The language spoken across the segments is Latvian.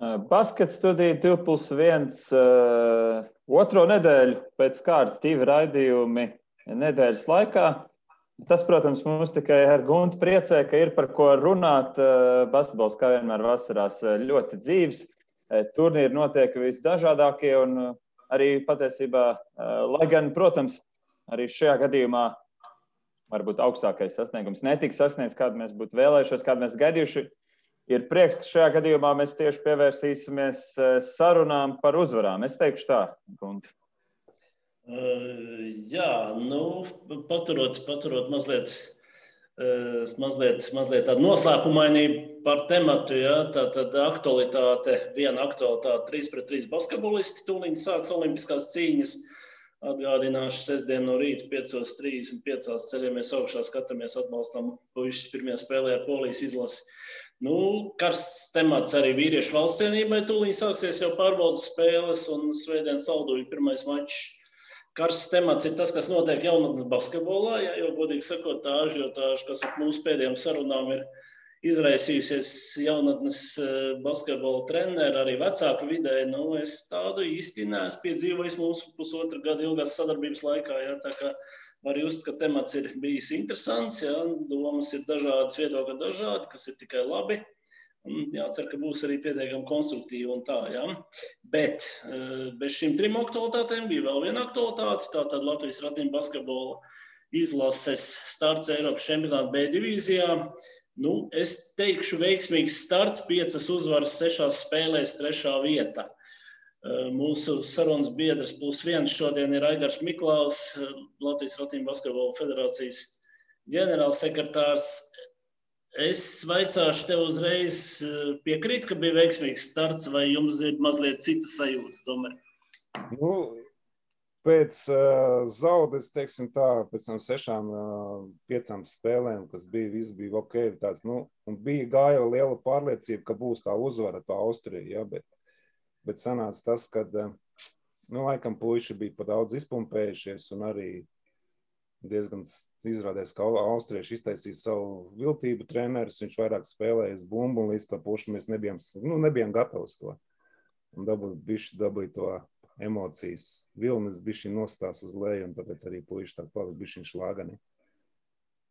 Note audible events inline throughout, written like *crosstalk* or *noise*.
Baskets studija 2 plus 1. Uh, otro nedēļu pēc kārtas divi raidījumi nedēļas laikā. Tas, protams, mums tikai ar guntu priecē, ka ir par ko runāt. Basketbols, kā vienmēr, vasarās ļoti dzīves. Turnīri notiek visdažādākie un arī patiesībā, lai gan, protams, arī šajā gadījumā varbūt augstākais sasniegums netiks sasniegts, kādu mēs būtu vēlējušies, kādu mēs gaidījuši ir prieks, ka šajā gadījumā mēs tieši pievērsīsimies eh, sarunām par uzvarām. Es teikšu tā, Gunti. Uh, jā, nu, paturot, paturot mazliet, uh, mazliet, mazliet tādu noslēpumainību par tematu, ja, tā tad aktualitāte, viena aktualitāte, 3 pret 3 basketbolisti, tūlīt sāks olimpiskās cīņas. Atgādināšu, sestdien no rīta 5.35. ceļamies augšā, skatāmies, atbalstam puikas pirmajā spēlē ar polijas izlasi. Nu, karsts temats arī vīriešu valsts cienībai. Tūlīt sāksies jau pārbaudas spēles un svētdienas salduļu pirmais mačs. Karsts temats ir tas, kas notiek jaunatnes basketbolā. Ja, jo, godīgi sakot, tā ažiotāža, kas ar mūsu pēdējām sarunām ir izraisījusies jaunatnes eh, basketbola treneru, arī vecāku vidē, nu, es tādu īsti neesmu piedzīvojis mūsu pusotra gada ilgās sadarbības laikā. Kā var just, ka temats ir bijis interesants, ja, domas ir dažādas, viedokļi dažādi, kas ir tikai labi. Jācer, ka būs arī pietiekami konstruktīvi un tā. Ja. Bet eh, bez šīm trim aktualitātēm bija vēl viena aktualitāte. Tātad Latvijas ratiņu basketbola izlases starts Eiropas čempionāta B divīzijā. Nu, es teikšu, veiksmīgs starts, piecas uzvaras, sešās spēlēs, trešā vieta. Eh, mūsu sarunas biedrs plus viens šodien ir Aigars Miklaus, eh, Latvijas Latvijas Basketbola federācijas ģenerālsekretārs. Es vaicāšu tev uzreiz, eh, piekrīt, ka bija veiksmīgs starts, vai jums ir mazliet cita sajūta tomēr? Nu, pēc uh, zaudes, teiksim tā, pēc tam sešām, uh, piecām spēlēm, kas bija, viss bija ok, tāds, nu, un bija gāja liela pārliecība, ka būs tā uzvara, tā Austrija, ja, bet Bet sanāca tas, ka eh, nu, laikam puiši bija pa daudz izpumpējušies un arī diezgan izrādījās, ka austrieši iztaisīja savu viltību treneris. Viņš vairāk spēlēja bumbu un līdz tam pušu mēs nebijām, nu, nebijām gatavi to. Un dabūja dabūj to emocijas. Vilnis bija nostās uz leju un tāpēc arī puiši tā palika bišķiņ šlāgani.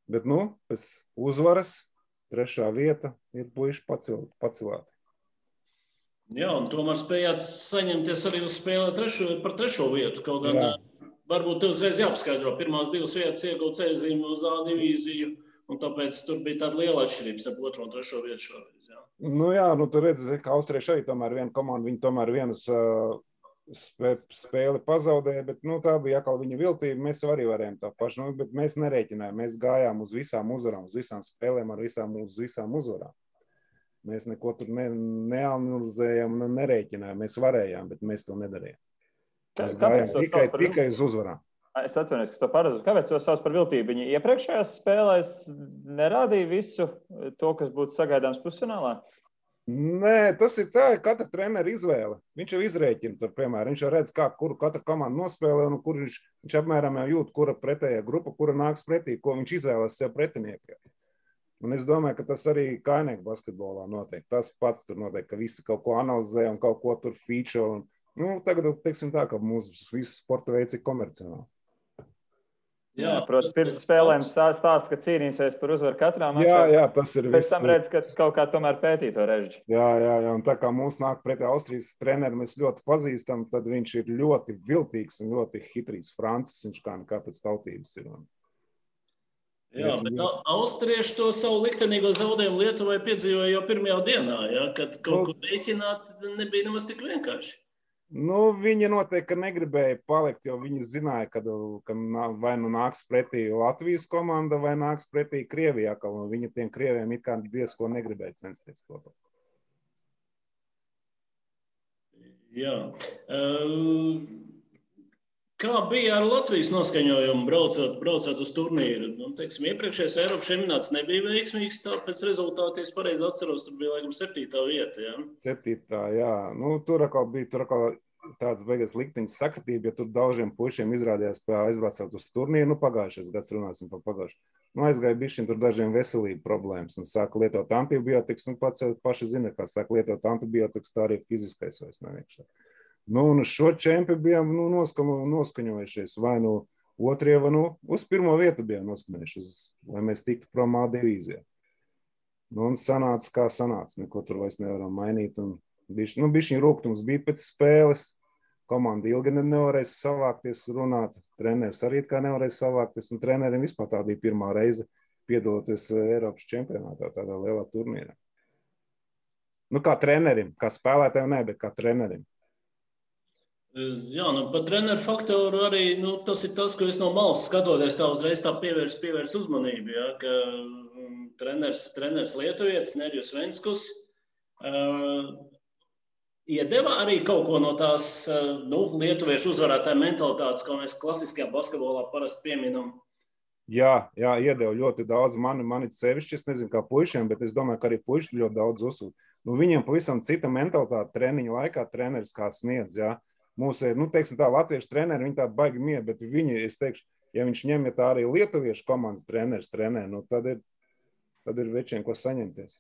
Bet, nu, pēc uzvaras trešā vieta ir puiši pacil, pacelāti. Jā, un tomēr spējāt saņemties arī uz spēli trešo, par trešo vietu. Kaut gan Jā. varbūt tev uzreiz jāpaskaidro, pirmās divas vietas iegūt ceļzīmu uz A divīziju, un tāpēc tur bija tāda liela atšķirība starp otro un trešo vietu šoreiz. Jā. Nu jā, nu tur redzi, ka Austrieši arī tomēr viena komanda, viņi tomēr vienas uh, spēli pazaudēja, bet nu, tā bija atkal viņa viltība. Mēs arī varējām tā pašu, nu, bet mēs nereiķinājām. Mēs gājām uz visām uzvarām, uz visām spēlēm ar visām, uz visām uzvarām. Mēs neko tur ne, neanalizējām, ne, nerēķinājām. Mēs varējām, bet mēs to nedarījām. Gājām tikai, tikai uz uzvarām. Es atvainojos, ka to paradumu. Kāpēc to sauc par viltību? Viņi iepriekšējās spēlēs nerādīja visu to, kas būtu sagaidāms pusfinālā. Nē, tas ir tā, ka katra treneru izvēle. Viņš jau izrēķina, tur, piemēram, viņš jau redz, kā, kuru katra komanda nospēlē, un kur viņš, viņš apmēram jau jūt, kura pretējā grupa, kura nāks pretī, ko viņš izvēlas sev pretiniekam. Un es domāju, ka tas arī kaimiņu basketbolā notiek. Tas pats tur notiek, ka visi kaut ko analizē un kaut ko tur feature. Un, nu, tagad, teiksim tā, ka mūsu visas sporta veids ir komerciāli. Jā, protams, pirms spēlēm stāsta, ka cīnīsies par uzvaru katrā mačā. Jā, jā, tas ir. Pēc tam redz, ka kaut kā tomēr pētīt to režģi. Jā, jā, jā, un tā kā mums nāk pretī Austrijas treneris, mēs ļoti pazīstam, tad viņš ir ļoti viltīgs un ļoti hitrīgs. Francis, viņš kā nekā pēc tautības ir. Un Jā, bet austrieši to savu liktenīgo zaudējumu Lietuvai piedzīvoja jau pirmajā dienā, ja, kad kaut nu, ko rēķināt nebija nemaz tik vienkārši. Nu, viņi noteikti negribēja palikt, jo viņi zināja, ka, ka vai nu nāks pretī Latvijas komanda, vai nāks pretī Krievijā. Viņi tiem krieviem it kā diezko negribēja censties to. Jā. Uh, Kā bija ar Latvijas noskaņojumu, braucot, braucot uz turnīru? Nu, teiksim, iepriekšējais Eiropas čempionāts nebija veiksmīgs. Pēc rezultātiem es pareizi atceros, tur bija laikam septītā vieta. Ja? Septītā, jā. Nu, tur atkal bija tur atkal tāds beigas likteņa sakritība, ja tur daudziem pušiem izrādījās, ka aizbraucot uz turnīru, nu pagājušais gads runāsim par pagājušu. Nu, aizgāja bišķiņ tur dažiem veselību problēmas un sāka lietot antibiotikas, un pats jau paši zina, kā sāk lietot antibiotikas, tā arī fiziskais vairs nav iekšā. Nu, un šo čempi bijām nu, noskaņojušies vai nu otrie, vai nu uz pirmo vietu bijām noskaņojušies, lai mēs tiktu prom A divīzijā. Nu, un sanāca, kā sanāca, neko tur vairs nevaram mainīt, bišķi, nu, bišķiņ rūgtums bija pēc spēles, komanda ilgi nevarēs savākties, runāt. Treneris arī kā nevarēs savākties. Un trenerim vispār tā bija pirmā reize piedaloties eh, Eiropas čempionātā, tādā lielā turnīrā. Nu, kā trenerim, kā spēlētājiem, ne, bet kā trenerim. Jā, nu, par treneru faktoru arī nu, tas ir tas, ko es no malas skatoties, tā uzreiz tā pievērs, pievērs uzmanību. Ja, ka mm, treneris, treneris Lietuvietis, Nerjus Venskus, uh, iedeva arī kaut ko no tās eh, nu, lietuviešu uzvarētāja mentalitātes, ko mēs klasiskajā basketbolā parasti pieminam. Jā, jā, iedeva ļoti daudz. Man, man ir sevišķi, es nezinu, kā puišiem, bet es domāju, ka arī puiši ļoti daudz uzsūta. Nu, viņiem pavisam cita mentalitāte treniņa laikā, treneris kā sniedz. Jā. Mūsu, nu, teiksim, tā latviešu treneri, viņi tādi baigi mie, bet viņi, es teikšu, ja viņš ņem, ja tā arī lietuviešu komandas treneris trenē, nu, tad ir, tad ir večiem, ko saņemties.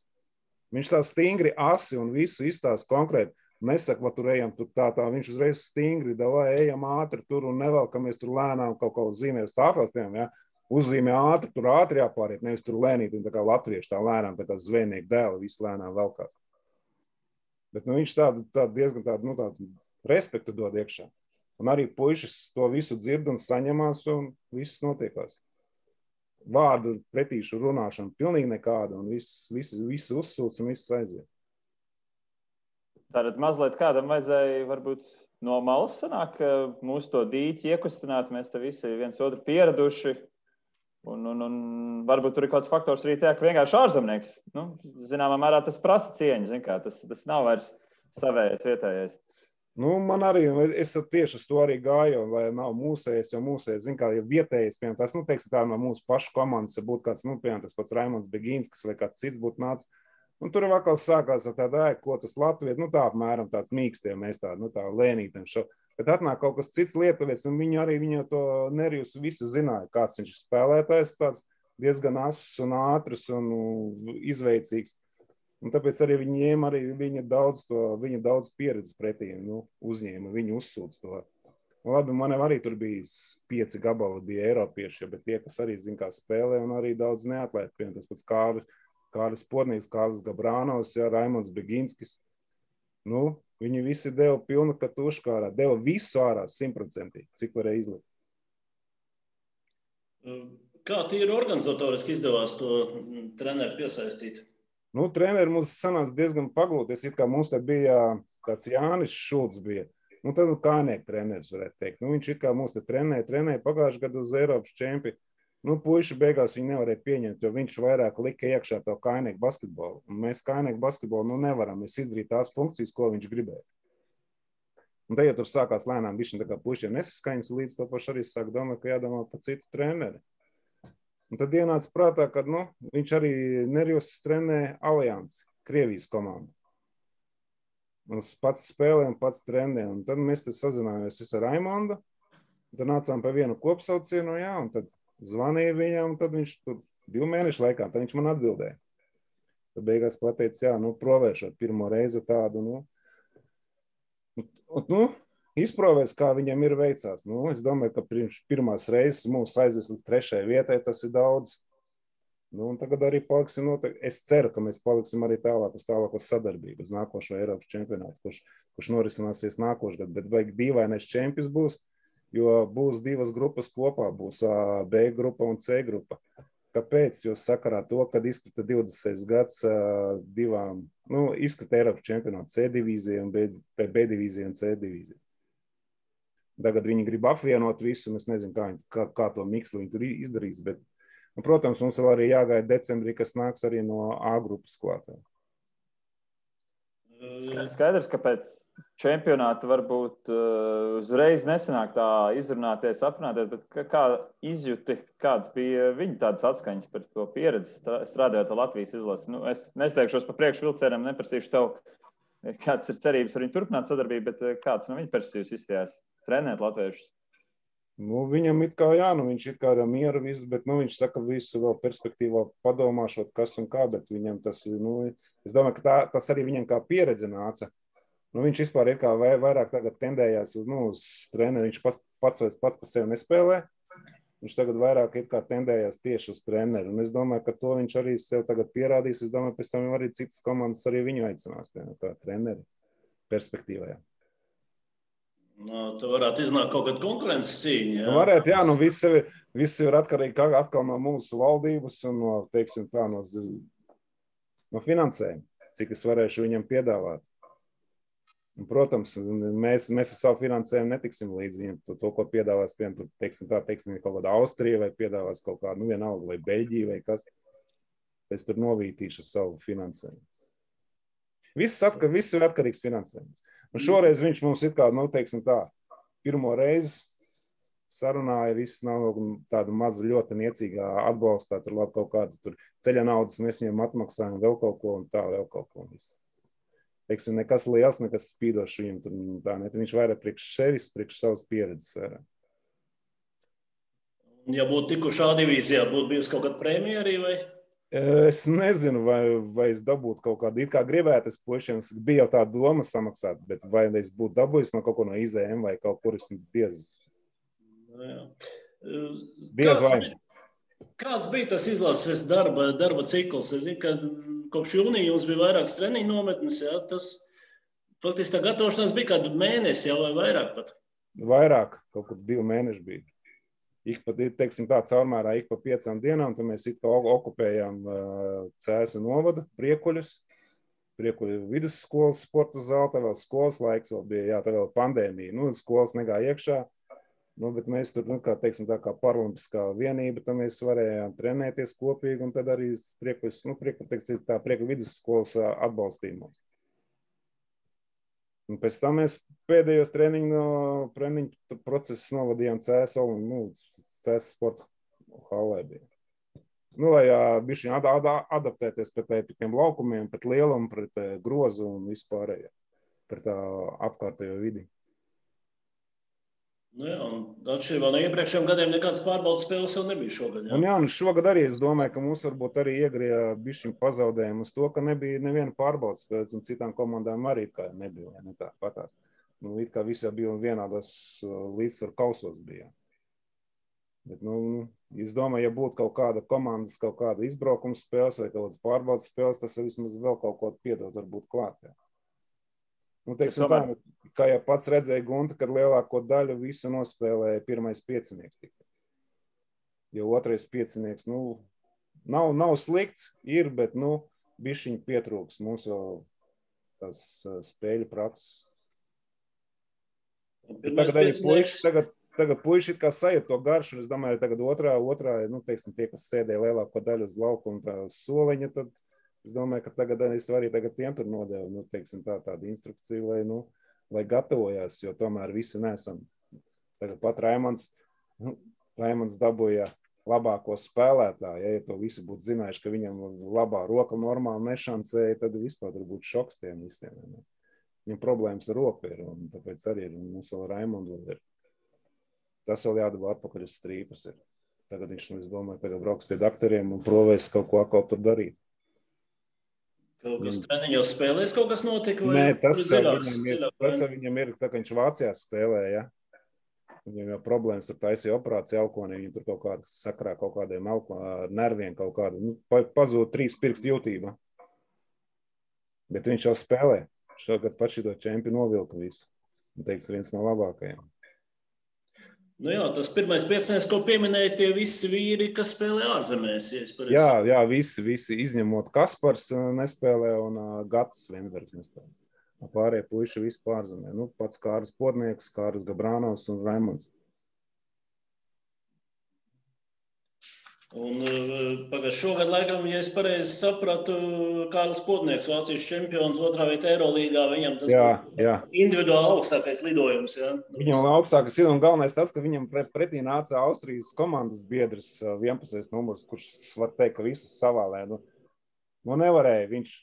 Viņš tā stingri asi un visu izstāsta konkrēti. Nesaka, ka tur ejam, tur tā, tā. Viņš uzreiz stingri davā, ejam ātri tur un nevelkamies tur lēnām kaut ko zīmēt stāvot, piemēram, ja? uzzīmē ātri, tur ātri jāpāriet, nevis tur lēnīt, un tā kā latvieši tā lēnām, tā kā zvejnieki dēli, visi lēnām velkās. Bet nu, viņš tādu, tādu diezgan tādu, nu, tādu respektu dod iekšā. Un arī puikas to visu dzird un saņemās, un viss notiekās. Vārdu pretīšu runāšana pilnīgi nekāda, un viss, viss, viss uzsūc un viss aiziet. Tātad mazliet kādam vajadzēja varbūt no malas sanāk, mūsu to dīķi iekustināt. Mēs te visi viens otru pieraduši. Un, un, un varbūt tur ir kaut kāds faktors arī tajā, ka vienkārši ārzemnieks, nu, zināmā mērā tas prasa cieņu. Kā, tas, tas nav vairs savējais vietējais. Nu, man arī, es tieši uz to arī gāju, lai nav mūsējis, jo mūsējis, zin kā, ja vietējais, piemēram, tas, nu, teiksim, tā no mūsu pašu komandas, ja būtu kāds, nu, piemēram, tas pats Raimons Begīnskis vai kāds cits būtu nācis, Un tur vakar sākās ar tādu ko tas Latvijas, nu tā apmēram tāds mīkstie, mēs tādu, nu tā lēnītam šo. Bet atnāk kaut kas cits lietuvietis, un viņi arī viņu to nerijus visi zināja, kāds viņš ir spēlētājs, tāds diezgan ass un ātrs un nu, izveicīgs. Un tāpēc arī viņiem arī viņa daudz, to, viņa daudz pieredzes pretī nu, uzņēma, viņi uzsūdz to. Un labi, man arī tur bija pieci gabali, bija Eiropieši, bet tie, kas arī zina, kā spēlē, un arī daudz neatlēt, piemēram, tas pats Kārlis Kāris Pornīgs, Kārlis Gabrānos, ja, Raimons Beginskis. Nu, viņi visi deva pilnu katušu ārā, deva visu ārā simtprocentīgi, cik varēja izlikt. Kā tīri organizatoriski izdevās to treneru piesaistīt? Nu, treneri mums sanāca diezgan paglūties. It kā mums te bija tāds Jānis Šulcs bija. Nu, tad kājnieks treneris, varētu teikt. Nu, viņš it kā mums te trenēja, trenēja pagājušajā gadā uz Eiropas čempionu. Nu, puiši beigās viņi nevarēja pieņemt, jo viņš vairāk lika iekšā to kainieku basketbolu. Un mēs kainieku basketbolu nu, nevaram izdarīt tās funkcijas, ko viņš gribēja. Un tad, ja tur sākās lēnām, bija tā kā puišiem nesaskaņas, līdz to pašu arī sāk domāt, ka jādomā par citu treneri. Un tad ienāca prātā, ka nu, viņš arī nervos trenē Aliansi, Krievijas komandu. Mums pats spēlē un pats trenē. Un tad mēs sazinājāmies ar Raimondu. Tad nācām pie viena kopsauciena, jā, un tad Zvanīju viņam, tad viņš tur divu mēnešu laikā viņš man atbildēja. Tad beigās pateica, jā, nu, provēršot pirmo reizi tādu, nu, un, nu izprovēs, kā viņam ir veicās. Nu, es domāju, ka pirms pirmās reizes mūs aizies līdz trešajai vietai, tas ir daudz. Nu, tagad arī paliksim noteikti. Es ceru, ka mēs paliksim arī tālāk uz tālāko sadarbību, uz nākošo Eiropas čempionātu, kurš, kurš norisināsies nākošais gads. Bet vajag dīvainais čempions būs jo būs divas grupas kopā, būs B grupa un C grupa. Kāpēc? Jo sakarā to, kad izkrita 26 gads divām, nu, izkrita Eiropas čempionāta C divīzija un B, B divīzija un C divīzija. Tagad viņi grib apvienot visu, un es nezinu, kā, kā, kā to miksli viņi tur izdarīs, bet, un, protams, mums vēl arī jāgaida decembrī, kas nāks arī no A grupas klātā. Skaidrs, ka pēc čempionāta varbūt uh, uzreiz nesanāk tā izrunāties, aprunāties, bet kā, izjūti, kāds bija viņa tādas atskaņas par to pieredzi strādājot ar Latvijas izlasi? Nu, es nesteigšos pa priekšu vilcienam, neprasīšu tev kāds ir cerības ar viņu turpināt sadarbību, bet kāds no viņa perspektīvas izstājās trenēt latviešus? Nu, viņam ir kā, jā, nu, viņš ir kā ar mieru viss, bet nu, viņš saka visu vēl perspektīvā padomāšot, kas un kā, bet viņam tas, nu, es domāju, ka tā, tas arī viņam kā pieredze nāca. Nu, viņš vispār ir kā vairāk tagad tendējās uz, nu, uz treneri, viņš pats, pats, pats par sevi nespēlē, viņš tagad vairāk ir kā tendējās tieši uz treneri, un es domāju, ka to viņš arī sev tagad pierādīs, es domāju, pēc tam arī citas komandas arī viņu aicinās, piemēram, kā treneri perspektīvā. Nu, tur varētu iznākt kaut kāda konkurences cīņa. Jā, nu, varētu, jā nu, viss, ir, viss ir atkarīgi atkal no mūsu valdības un no, teiksim, tā, no, no finansējuma, cik es varēšu viņam piedāvāt. Un, protams, mēs, mēs ar savu finansējumu netiksim līdz viņam. To, to ko piedāvās, piemēram, teiksim, tā, teiksim, kaut kāda Austrija vai piedāvās kaut kāda, nu, vienalga, vai Beļģija vai kas. Es tur novītīšu savu finansējumu. Viss, atkar, viss ir atkarīgs no finansējuma. Un šoreiz viņš mums ir kā, nu, teiksim tā, pirmo reizi sarunāja, viss nav tāda maza, ļoti niecīgā atbalstā. Tur labi kaut kāda tur ceļa naudas, mēs viņam atmaksājam vēl kaut ko un tā, vēl kaut ko. Viss. Teiksim, nekas liels, nekas spīdošs viņam tur tā, ne, viņš vairāk priekš sevis, priekš savas pieredzes. Vairāk. Ja būtu tikuši A divīzijā, būtu bijusi kaut kāda prēmija arī vai? Es nezinu, vai, vai es dabūtu kaut kādu, it kā gribētu, es puišiem bija jau tā doma samaksāt, bet vai es būtu dabūjis no kaut ko no IZM vai kaut kur, es diez. Nu, diez vai. Kāds bija tas izlases darba, darba cikls? Es zinu, ka kopš jūnija jums bija vairākas treniņu nometnes, jā, tas faktiski tā gatavošanās bija kādu mēnesi jau vai vairāk pat? Vairāk, kaut kur divi mēneši bija ik pa, teiksim, tā caurmērā ik pa piecām dienām, mēs okupējām cēsu novadu, priekuļus, priekuļu vidusskolas sporta zāli, tā vēl skolas laiks vēl bija, jā, tā vēl pandēmija, nu, skolas negāja iekšā, nu, bet mēs tur, nu, kā, teiksim, tā kā paralimpiskā vienība, tad mēs varējām trenēties kopīgi, un tad arī priekuļus, nu, priekuļu, teiksim, tā priekuļu vidusskolas atbalstīja mums. Un pēc tam mēs pēdējos treniņu, treniņu procesus novadījām CSO un nu, CS sporta halē. Bija. Nu, lai bišķiņ ad, ad, adaptēties pret tiem laukumiem, pret lielumu, pret grozu un vispārējo, pret tā apkārtējo vidi. Nu jā, atšķirībā no iepriekšējiem gadiem, nekādas pārbaudas spēles jau nebija šogad. Jā, un jā un šogad arī es domāju, ka mums varbūt arī iegrieja bišķiņu pazaudējumu uz to, ka nebija neviena pārbaudas spēles, un citām komandām arī kā nebija. Ne tā patās. Nu, it kā visi bija vienādos līdzsvaru kausos bija. Bet, nu, es domāju, ja būtu kaut kāda komandas, kaut kāda izbraukuma spēles vai kaut kādas pārbaudas spēles, tas vismaz vēl kaut ko piedot, varbūt klāt. Jā. Nu, teiksim, tā, nu, kā jau pats redzēja, Gunta, kad lielāko daļu visu nospēlēja pirmais piecinieks. Tikai. Jo otrais piecinieks nu, nav, nav slikts, ir, bet nu, bišķiņi pietrūks mums vēl tās spēļu prakses. Tagad arī puiši, tagad, tagad puiši it kā sajūt to garšu, es domāju, tagad otrā, otrā, nu, teiksim, tie, kas sēdēja lielāko daļu uz laukuma tā soliņa, tad, Es domāju, ka tagad es arī tagad tiem tur nodevu nu, teiksim, tā, tādu instrukciju, lai, nu, lai gatavojās, jo tomēr visi nesam. Tagad pat Raimons, nu, Raimons dabūja labāko spēlētāju. Ja, ja to visi būtu zinājuši, ka viņam labā roka normāli nešancēja, tad vispār būtu šoks tiem visiem. Ne? Viņam problēmas ar roku ir, un tāpēc arī ir, mums vēl Raimondu ir. Tas vēl jādabū atpakaļ uz strīpas. Ir. Tagad viņš, es domāju, tagad brauks pie doktoriem un provēs kaut ko kaut tur darīt. Kaut kas treniņos spēlēs, kaut kas notika? Nē, tas, dziļāks, viņam ir, tas viņam ir, tā kā viņš Vācijā spēlēja. Ja? Viņam jau problēmas ar taisīju operāciju elkonī, viņam tur kaut kādas sakrā kaut kādiem elko, nerviem kaut kādu, nu, pazūd trīs pirkstu jūtība. Bet viņš jau spēlē. Šogad pat šito čempionu novilka visu. Un teiks, viens no labākajiem. Nu jā, tas pirmais piecinieks, ko pieminēja, tie visi vīri, kas spēlē ārzemēs. Jā, jā, visi, visi izņemot Kaspars uh, nespēlē un uh, Gatis Vienbergs nespēlē. Pārējie puiši vispār ārzemē. Nu, pats Kārs Podnieks, Kārs Gabrānovs un Raimons. Un eh, pagājušajā šogad, laikam, ja es pareizi sapratu, Kārlis Potnieks, Vācijas čempions, otrā vietā Eirolandā. Viņam tas jā, jā. individuāli augstākais lidojums. Jā. Viņam augstākais ir un galvenais tas, ka viņam pretī nāca Austrijas komandas biedrs, 11. Eh, numurs, kurš var teikt, ka visas savālē. Nu, nu nevarēja. Viņš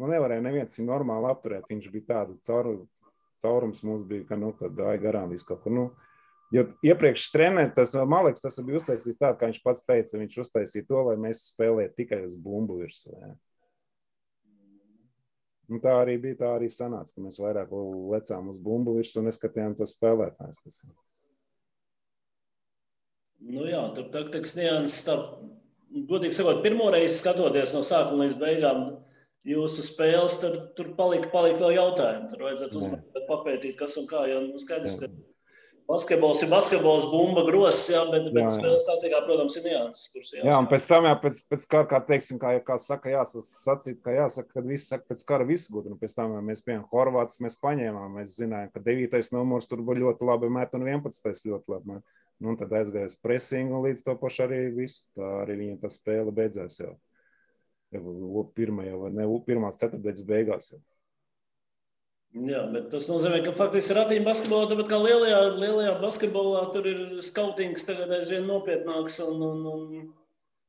nu, nevarēja neviens viņu normāli apturēt. Viņš bija tāds caur, caurums mums bija, ka nu, gāja garām kur. Nu, Jo iepriekš trenēt, tas Maleks, tas bija uztaisījis tā, kā viņš pats teica, viņš uztaisīja to, lai mēs spēlētu tikai uz bumbu virsmu. Un tā arī bija. Tā arī sanāca, ka mēs vairāk lecām uz bumbu virsmu un neskatījām to spēlētājus. Nu jā, tur taktikas nianses. Tā, godīgi sakot, pirmo reizi skatoties no sākuma līdz beigām jūsu spēles, tur, tur palika, palika vēl jautājumi. Tur vajadzētu uzmanīt, papētīt, kas un kā. Jo nu, skaidrs, ka Basketbols ir basketbols, bumba, grozs, jā, bet, bet jā, jā. spēles taktikā, protams, ir nianses, kuras jāsaka. Jā, un pēc tam, jā, pēc, pēc kara, kā teiksim, kā, kā saka, jāsacīt, kā jāsaka, kad viss saka, pēc kara viss gūt, un pēc tam jā, mēs bijām Horvāts, mēs paņēmām, mēs zinājām, ka 9. numurs tur bija ļoti labi met un 11. ļoti labi met. Nu, un tad aizgājās pressing un līdz to pašu arī viss, tā arī viņa tā spēle beidzās jau. Pirmajā vai ne, pirmās ceturtdaļas beigās jau. Jā, bet tas nozīmē, ka faktiski ratīņa basketbolā, tāpat kā lielajā, lielajā basketbolā, tur ir skautings tagad aizvien nopietnāks. Un, un, un...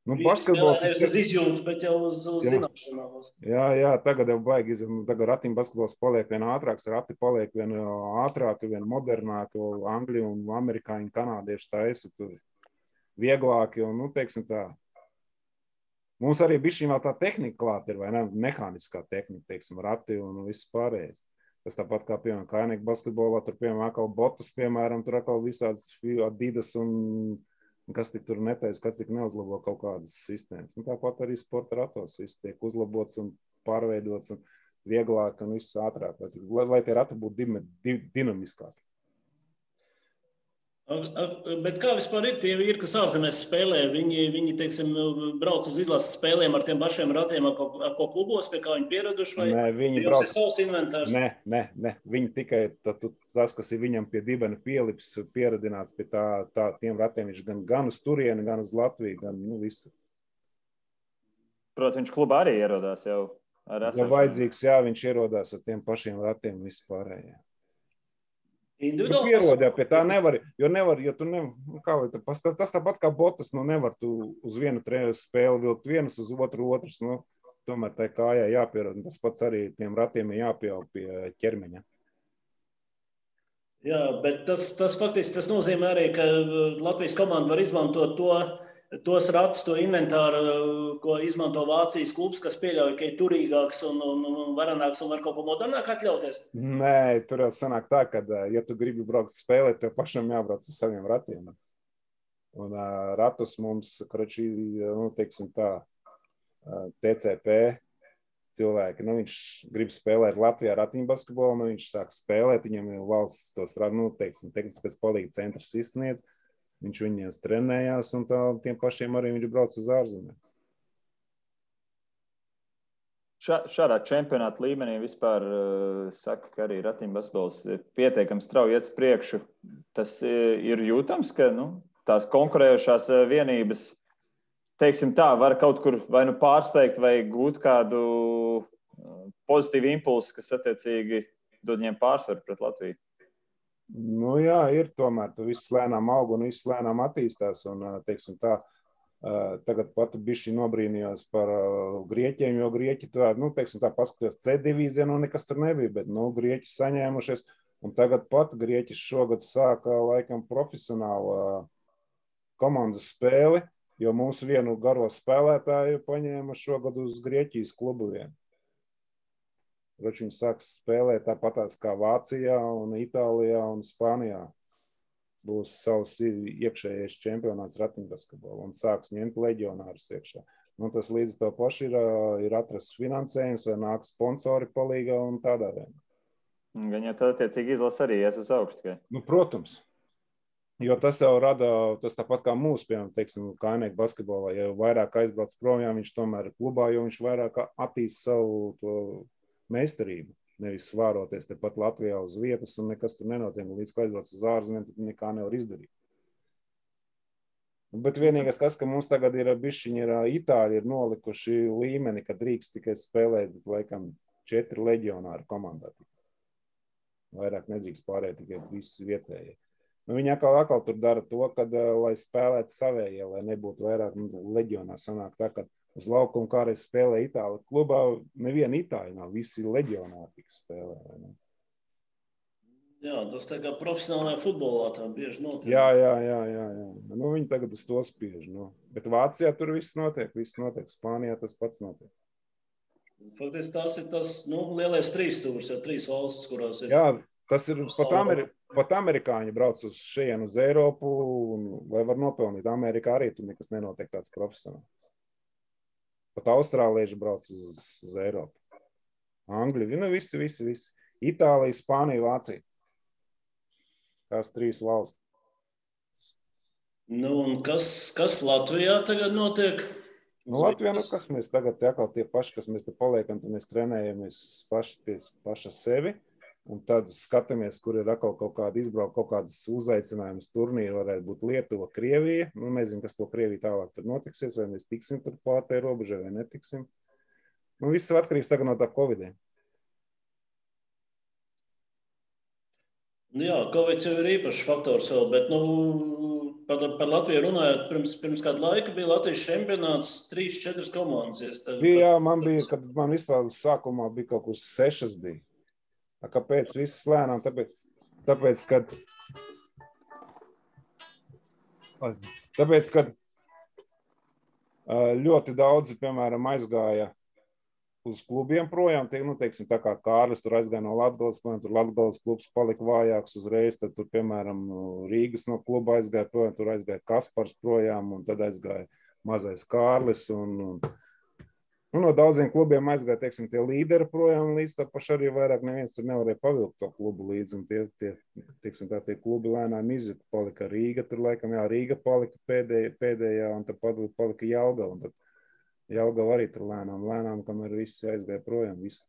Nu, basketbols ir uz izjūtu, bet jau uz, uz jā. zināšanām. Jā, jā, tagad jau baigi izjūt. Tagad ratīņa basketbols paliek vien ātrāks, rati paliek vien ātrāk, vien modernāk, Angļu un Amerikāņu, Kanādiešu taisa vieglāki un, nu, teiksim tā, Mums arī bija šī tā tehnika klāta, vai ne? Mehāniskā tehnika, teiksim, rati un viss pārējais. Tas tāpat kā, piemēram, Kainīka basketbolā, tur, piemēram, atkal botas, piemēram, tur atkal visādas adidas un kas tik tur netaisa, kas tik neuzlabo kaut kādas sistēmas. Un tāpat arī sporta ratos viss tiek uzlabots un pārveidots un vieglāk un viss ātrāk, lai, lai tie rati būtu dinamiskāki. Bet kā vispār ir tie vīri, kas ārzemēs spēlē? Viņi, viņi teiksim, brauc uz izlases spēlēm ar tiem pašiem ratiem, ar ko, ar ko klubos, pie kā viņi pieraduši? Vai nē, viņi brauc ar savus inventārus? Nē, nē, nē, viņi tikai tas, kas ir viņam pie dibena pielips, pieradināts pie tā, tā tiem ratiem. Viņš gan, gan uz turieni, gan uz Latviju, gan nu, visu. Protams, viņš klubā arī ierodās jau ar. Ja vajadzīgs, jā, viņš ierodās ar tiem pašiem ratiem vispārējiem. Nu, pierodē pie tā nevar, jo nevar, jo tu nevar, nu, kā lai tas, tas tāpat kā botas, nu nevar tu uz vienu spēli vilkt vienus, uz otru otrs, nu, tomēr tai kājai jāpierod, un tas pats arī tiem ratiem ir jāpieaug pie ķermeņa. Jā, bet tas, tas faktiski tas nozīmē arī, ka Latvijas komanda var izmantot to, tos ratus, to inventāru, ko izmanto Vācijas klubs, kas pieļauj, ka ir turīgāks un, un, un varenāks un var kaut ko modernāk atļauties? Nē, tur jau sanāk tā, ka, ja tu gribi braukt spēlēt, tev pašam jābrauc ar saviem ratiem. Un uh, ratus mums, kračī, nu, teiksim tā, uh, TCP cilvēki, nu, viņš grib spēlēt Latvijā ratiņbasketbolu, nu, viņš sāk spēlēt, viņam ir valsts tos, nu, teiksim, tehniskas palīdz centrs izsniedz, Viņš viņiem trenējās, un tā, tiem pašiem arī viņš brauc uz ārzemēm. Šā, šādā čempionāta līmenī vispār uh, saka, ka arī ratiņbasketbols ir pietiekami strauji iet uz priekšu. Tas ir jūtams, ka nu, tās konkurējošās vienības, teiksim tā, var kaut kur vai nu pārsteigt, vai gūt kādu pozitīvu impulsu, kas attiecīgi dod viņiem pārsvaru pret Latviju. Nu, jā, ir tomēr. Tu viss lēnām aug un viss lēnām attīstās. Un, teiksim, tā, tagad pat bišķi nobrīnījos par grieķiem, jo grieķi tā, nu, teiksim, tā paskatījās C divīzijā, nu, nekas tur nebija, bet, nu, grieķi saņēmušies. Un tagad pat grieķi šogad sāka laikam profesionālu komandas spēli, jo mūsu vienu garo spēlētāju paņēma šogad uz Grieķijas klubu vienu. Taču viņi sāks spēlēt tāpatās kā Vācijā, un Itālijā un Spānijā. Būs savs iekšējais čempionāts ratiņbasketbolā un sāks ņemt leģionārus iekšā. Nu, tas līdz to pašu ir, ir atrasts finansējums, vai nāk sponsori palīgā un tādā veidā. Gan jau tā attiecīgi izlasa arī ies uz augstu. Ka... Nu, protams. Jo tas jau rada, tas tāpat kā mūsu, piemēram, teiksim, kainēku basketbolā. Ja vairāk aizbrauc projām, viņš tomēr ir klubā, jo viņš vairāk attīst savu to meistarību. Nevis svāroties tepat Latvijā uz vietas, un nekas tur nenotiek. Līdz ko aizbrauc uz ārzemēm, tad nekā nevar izdarīt. Bet vienīgais tas, ka mums tagad ir bišķiņi, ir itāļi ir nolikuši līmeni, ka drīkst tikai spēlēt, laikam, četri leģionāri komandā. Vairāk nedrīkst pārēt tikai visi vietējie. Nu, viņi atkal, atkal tur dara to, ka, lai spēlētu savējie, lai nebūtu vairāk nu, leģionā sanāk tā, ka uz laukuma, kā arī spēlē Itālijā. Klubā neviena itāļa nav, visi leģionāri tik spēlē. Jā, tas tā kā profesionālajā futbolā tā bieži notiek. Jā, jā, jā. jā, jā. Nu, viņi tagad uz to spiež. Nu. Bet Vācijā tur viss notiek, viss notiek. Spānijā tas pats notiek. Faktiski tas ir tas nu, lielais trīs stūris, jau trīs valstis, kurās ir. Jā, tas ir pat, Ameri pat amerikāņi brauc uz šejienu, uz Eiropu, un, lai var nopelnīt. Amerikā arī tur nekas nenotiek tāds profesionāls. Pat austrālieši brauc uz, uz Eiropu. Angļi, nu visi, visi, visi. Itālija, Spānija, Vācija. Tās trīs valstis. Nu, kas, kas Latvijā tagad notiek? Nu, Latvijā, nu, kas mēs tagad tie, tie paši, kas mēs te paliekam, tad mēs trenējamies paši pie paša sevi. Un tad skatāmies, kur ir atkal kaut kāda izbrauka, kaut kādas uzaicinājumas turnīri. Varētu būt Lietuva, Krievija. Nu, nezinu, kas to Krieviju tālāk tur notiksies, vai mēs tiksim tur pār tai robežai vai netiksim. Nu, viss atkarīgs no tā Covid. Nu jā, Covid jau ir īpašs faktors vēl, bet nu, par, par Latviju runājot, pirms, pirms kāda laika bija Latvijas čempionāts, trīs, četras komandas. Bija, jā, man bija, kad man vispār sākumā bija kaut kas sešas bija. Kāpēc visas lēnām? Tāpēc, tāpēc kad, tāpēc, kad ļoti daudzi, piemēram, aizgāja uz klubiem projām. Tie, nu, teiksim, tā kā Kārlis tur aizgāja no Latvijas, tur Latvijas klubs palika vājāks uzreiz. Tad, tur, piemēram, Rīgas no kluba aizgāja projām, tur aizgāja Kaspars projām, un tad aizgāja mazais Kārlis. Un, un, nu, no daudziem klubiem aizgāja teiksim, tie līderi projām, un līdz tam pašam arī vairāk neviens tur nevarēja pavilkt to klubu līdzi. Tie, tie, teiksim, tā, tie klubi lēnām izjuta. Palika Rīga, tur laikam, jā, Rīga palika pēdējā, pēdējā un tad palika Jelga. Un tad Jelgava arī tur lēnām, lēnām, kamēr viss aizgāja projām. Viss.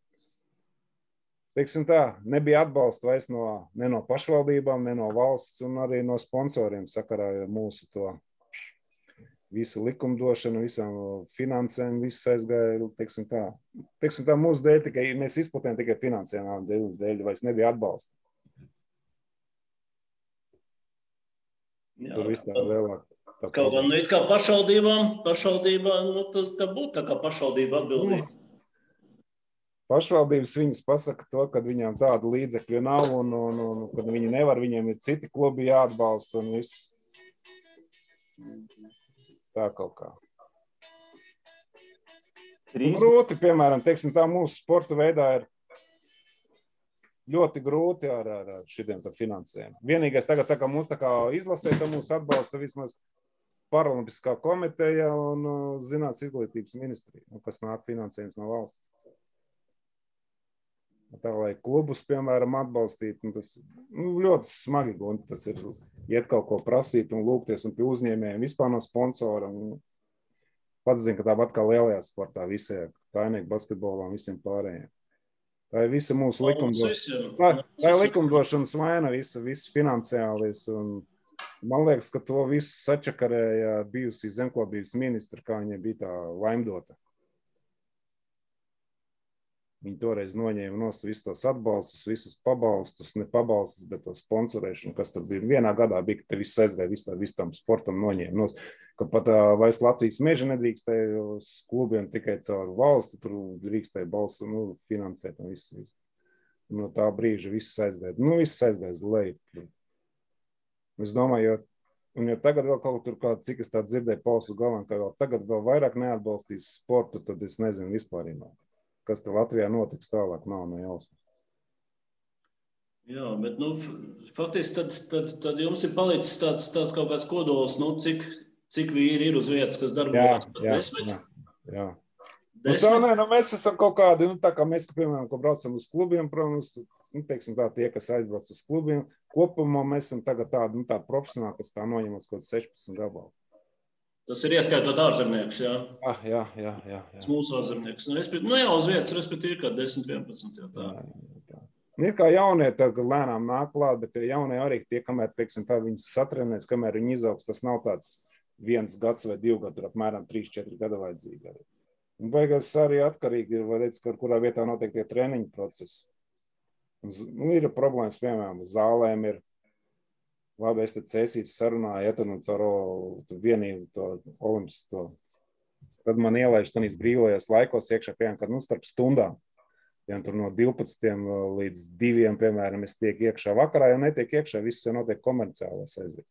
Teiksim tā, nebija atbalsta vairs no, ne no pašvaldībām, ne no valsts, un arī no sponsoriem sakarā ar mūsu to visu likumdošanu, visām finansēm, viss aizgāja, teiksim tā. Teiksim tā, mūsu dēļ tikai, mēs izplatījām tikai finansiālām dēļ, dēļ vairs nebija atbalsta. Jā, Tur viss tā vēlāk. Tā Kaut gan nu, kā pašvaldībām, pašvaldībām nu, tā, tā būtu tā kā pašvaldība atbildīga. Nu, pašvaldības viņas pasaka to, ka viņām tādu līdzekļu nav un, un, un kad viņi nevar, viņiem ir citi klubi jāatbalsta un viss. Tā kaut kā. Grūti, piemēram, teiksim, tā mūsu sporta veidā ir ļoti grūti ar, ar, ar šiem finansējumiem. Vienīgais, tagad, tā kā kā izlasē, tā mūs atbalsta vismaz Paralimpiskā komiteja un uh, Zinātnes izglītības ministrija, nu, kas nāk finansējums no valsts. Tā lai klubus, piemēram, atbalstītu, tas nu, ļoti smagi. Tas ir iet kaut ko prasīt un lūgties un pie uzņēmējiem, vispār no sponsora. Pats zina, ka tāpat kā lielajā sportā, visiem tainieki basketbolā un visiem pārējiem. Tā ir visa mūsu likumdošana. Tā, tā ir likumdošanas vaina, visa, visa finansiālis un Man liekas, ka to visu sačakarēja bijusi zemkopības ministra, kā viņai bija tā laimdota. Viņi toreiz noņēma no visus tos atbalstus, visus pabalstus, ne pabalstus, bet to sponsorēšanu, kas tur bija. Vienā gadā bija, ka te viss aizgāja, viss, viss tam sportam noņēma. Nos, ka pat uh, vairs Latvijas meža nedrīkstēja uz klubiem tikai caur valsti, tur drīkstēja balsu, nu, finansēt un visu. visu. No tā brīža viss aizgāja. Nu, viss aizgāja uz leju. Es domāju, jo, un ja tagad vēl kaut kur, kā, cik es tā dzirdēju, Pauls Galan, ka vēl tagad vēl vairāk neatbalstīs sportu, tad es nezinu vispār, kas te Latvijā notiks tālāk, nav ne jausmas. Jā, bet nu, faktiski tad, tad, tad jums ir palicis tāds, tāds kaut kāds kodols, nu, cik, cik vīri ir uz vietas, kas darbojas. Jā, jā, jā, jā. Nu, tā, nē, nu, mēs esam kaut kādi, nu, tā kā mēs, piemēram, ko braucam uz klubiem, protams, nu, teiksim tā, tie, kas aizbrauc uz klubiem, kopumā mēs esam tagad tādi, nu, tādi profesionāli, kas tā noņemas kaut 16 gabalu. Tas ir ieskaitot ārzemniekus, jā. Ah, jā, jā, jā, jā. Mūsu ārzemniekus. Nu, respektīvi, nu, jā, uz vietas, respektīvi, kā 10, 11, jā, tā. Jā, jā. Ir kā jaunie, tagad lēnām nāk klāt, bet jaunie arī tie, kamēr, teiksim, tā viņas satrenēs, kamēr viņi izaugs, tas nav tāds viens gads vai divi gadi, tur apmēram 3-4 gada vajadzīgi arī. Un beigās arī atkarīgi ir, redz, kur, kurā vietā notiek tie treniņu procesi. Nu, ir problēmas, piemēram, zālēm ir. Labi, es te cēsīs sarunāju, ja tu nu caur vienību to olimpisko Tad man ielaiž tādīs brīvajos laikos iekšā, piemēram, kad nu, starp stundām. Ja tur no 12 līdz 2, piemēram, es tiek iekšā vakarā, jau netiek iekšā, viss jau notiek komerciālās aiziet.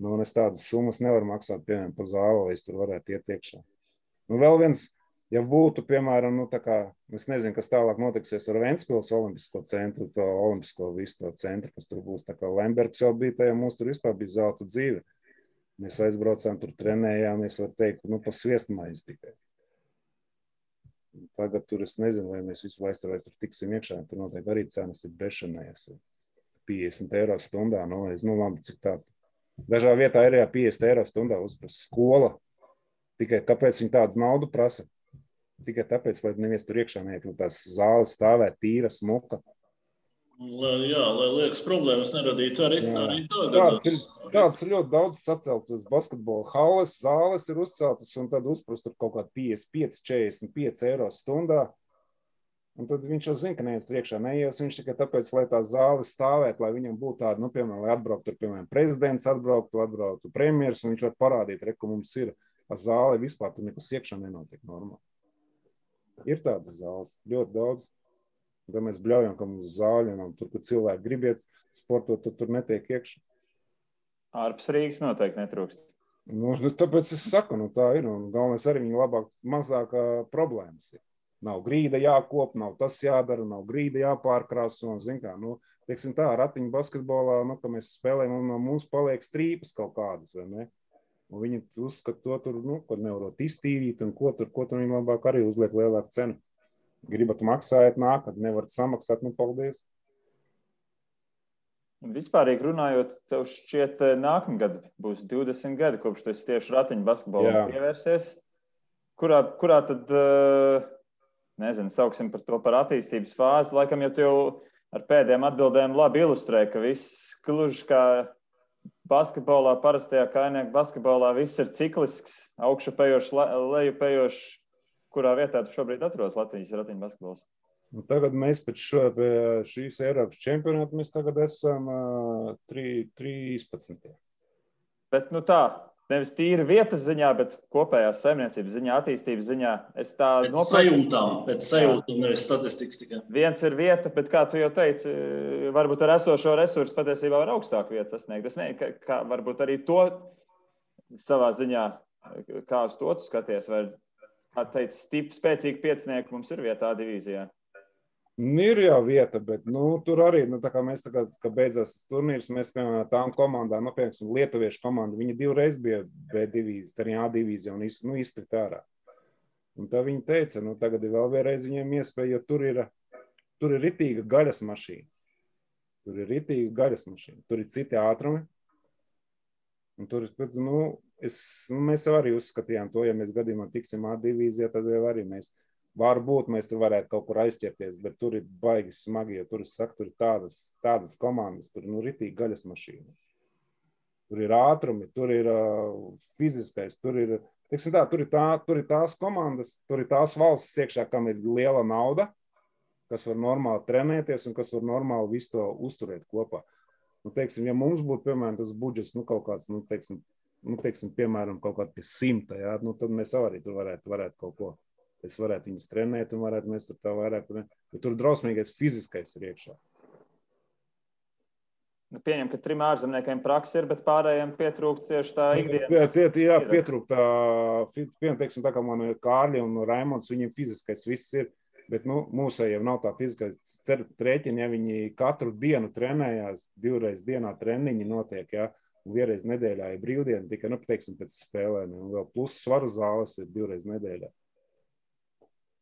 Nu, un es tādas summas nevaru maksāt, piemēram, par zāli, lai es tur varētu iet iekšā. Nu, vēl viens, ja būtu, piemēram, nu, kā, es nezinu, kas tālāk notiksies ar Ventspils olimpisko centru, to olimpisko visu to centru, kas tur būs. Tā kā Lembergs jau bija tajā, mums tur vispār bija zelta dzīve. Mēs aizbraucām, tur trenējāmies, var teikt, nu, pa sviestmaizi tikai. Tagad tur es nezinu, vai mēs visu laiku tur tiksim iekšā. Tur noteikti arī cenas ir bešanējas. 50 eiro stundā. Nu, es, nu, labi, cik tā. Dažā vietā ir jā, 50 eiro stundā uzprasa skola. Tikai tāpēc viņi tādu naudu prasa. Tikai tāpēc, lai neviens tur iekšā neiet, lai tās zāles stāvētu tīra, smuka. Lai, jā, lai liekas problēmas neradītu arī, jā. arī tagad. Tāds ir, tāds ir ļoti daudz saceltas basketbola halles, zāles ir uzceltas, un tad uzprast tur kaut kā 55, 45 eiro stundā. Un tad viņš jau zina, ka neviens iekšā neies. Viņš tikai tāpēc, lai tā zāle stāvētu, lai viņam būtu tāda, nu, piemēram, lai atbrauktu, piemēram, prezidents, atbrauktu, atbrauktu premjeras, un viņš var parādīt, re, ka mums ir zāle vispār, tur nekas iekšā nenotiek normāli. Ir tādas zāles, ļoti daudz. Tad mēs bļaujam, ka mums zāļi nav. Tur, kur cilvēki grib iet sportot, tad tur netiek iekšā. Ārpus Rīgas noteikti netrūkst. Nu, nu, tāpēc es saku, nu, tā ir. Un galvenais arī viņa labāk, mazāk problēmas ir. Nav grīda jākop, nav tas jādara, nav grīda jāpārkrāso. Un, kā, nu, teiksim tā, ratiņu basketbolā, nu, ka mēs spēlējam, un no mums paliek strīpas kaut kādas, vai ne? Un viņi uzskata to tur, nu, ko nevarot iztīrīt, un ko tur, ko tur viņi labāk arī uzliek lielāku cenu gribat maksāt, nākat, nevarat samaksāt, nu, paldies. Vispārīgi runājot, tev šķiet, eh, nākamgad būs 20 gadi, kopš tu tieši ratiņu basketbolam pievērsies. Kurā, kurā tad, eh, nezinu, sauksim par to par attīstības fāzi, laikam jau tu jau ar pēdējiem atbildēm labi ilustrē, ka viss gluži kā basketbolā, parastajā kainieku basketbolā, viss ir ciklisks, augšupejošs, lejupējošs kurā vietā tu šobrīd atrodas Latvijas ratiņu basketbols? Nu, tagad mēs pēc šo, šīs Eiropas čempionāta mēs tagad esam uh, 13. Bet nu tā, nevis tīri vietas ziņā, bet kopējās saimniecības ziņā, attīstības ziņā. Es tā pēc nopratu. sajūtām, pēc sajūtām, nevis statistikas tikai. Viens ir vieta, bet kā tu jau teici, varbūt ar esošo resursu patiesībā var augstāku vietu sasniegt. Es nezinu, kā, varbūt arī to savā ziņā, kā uz to skaties, vai kā teica, stipri, spēcīgi piecinieki mums ir vietā divīzijā. Ir jau vieta, bet nu, tur arī, nu, kā mēs tagad, kad beidzās turnīrs, mēs, piemēram, tām komandām, nu, piemēram, lietuviešu komanda, viņi divreiz bija B divīzija, tad A divīzija un nu, izkrīt ārā. Un tā viņi teica, nu, tagad ir vēl vienreiz viņiem iespēja, jo tur ir, tur ir ritīga gaļas mašīna. Tur ir ritīga gaļas mašīna, tur ir citi ātrumi. Un tur, nu, es, nu, mēs jau arī uzskatījām to, ja mēs gadījumā tiksim A divīzijā, tad jau arī mēs. Varbūt mēs tur varētu kaut kur aizķerties, bet tur ir baigi smagi. Jo tur, saku, tur ir tādas, tādas komandas, tur nu, rītīgi gaļas mašīna. Tur ir ātrumi, tur ir uh, fiziskais, tur ir, tā, tur, ir tā, tur ir tās komandas, tur ir tās valsts iekšā, kam ir liela nauda, kas var normāli trenēties un kas var normāli visu to uzturēt kopā. Nu, teiksim, ja mums būtu, piemēram, tas budžets, nu, kaut kāds, nu, teiksim, nu, teiksim, piemēram, kaut kāda pie simta, jā, nu, tad mēs arī tur varētu, varētu kaut ko. Es varētu viņus trenēt, un varētu mēs tur tā vairāk. Bet tur drausmīgais fiziskais ir iekšā. Nu, pieņem, ka trim ārzemniekiem praksa ir, bet pārējiem pietrūkst tieši tā ikdienas. Jā, tie, tie, jā pietrūkst tā, piemēram, teiksim, tā kā man ir Kārļi un Raimons, viņiem fiziskais viss ir. Bet nu, mūsējiem nav tā fiziskā rēķina, ja viņi katru dienu trenējās, divreiz dienā treniņi notiek. Ja? vienreiz nedēļā ir brīvdiena, tikai nu, teiksim, pēc spēlēm. Un vēl plus svaru zāles ir divreiz nedēļā.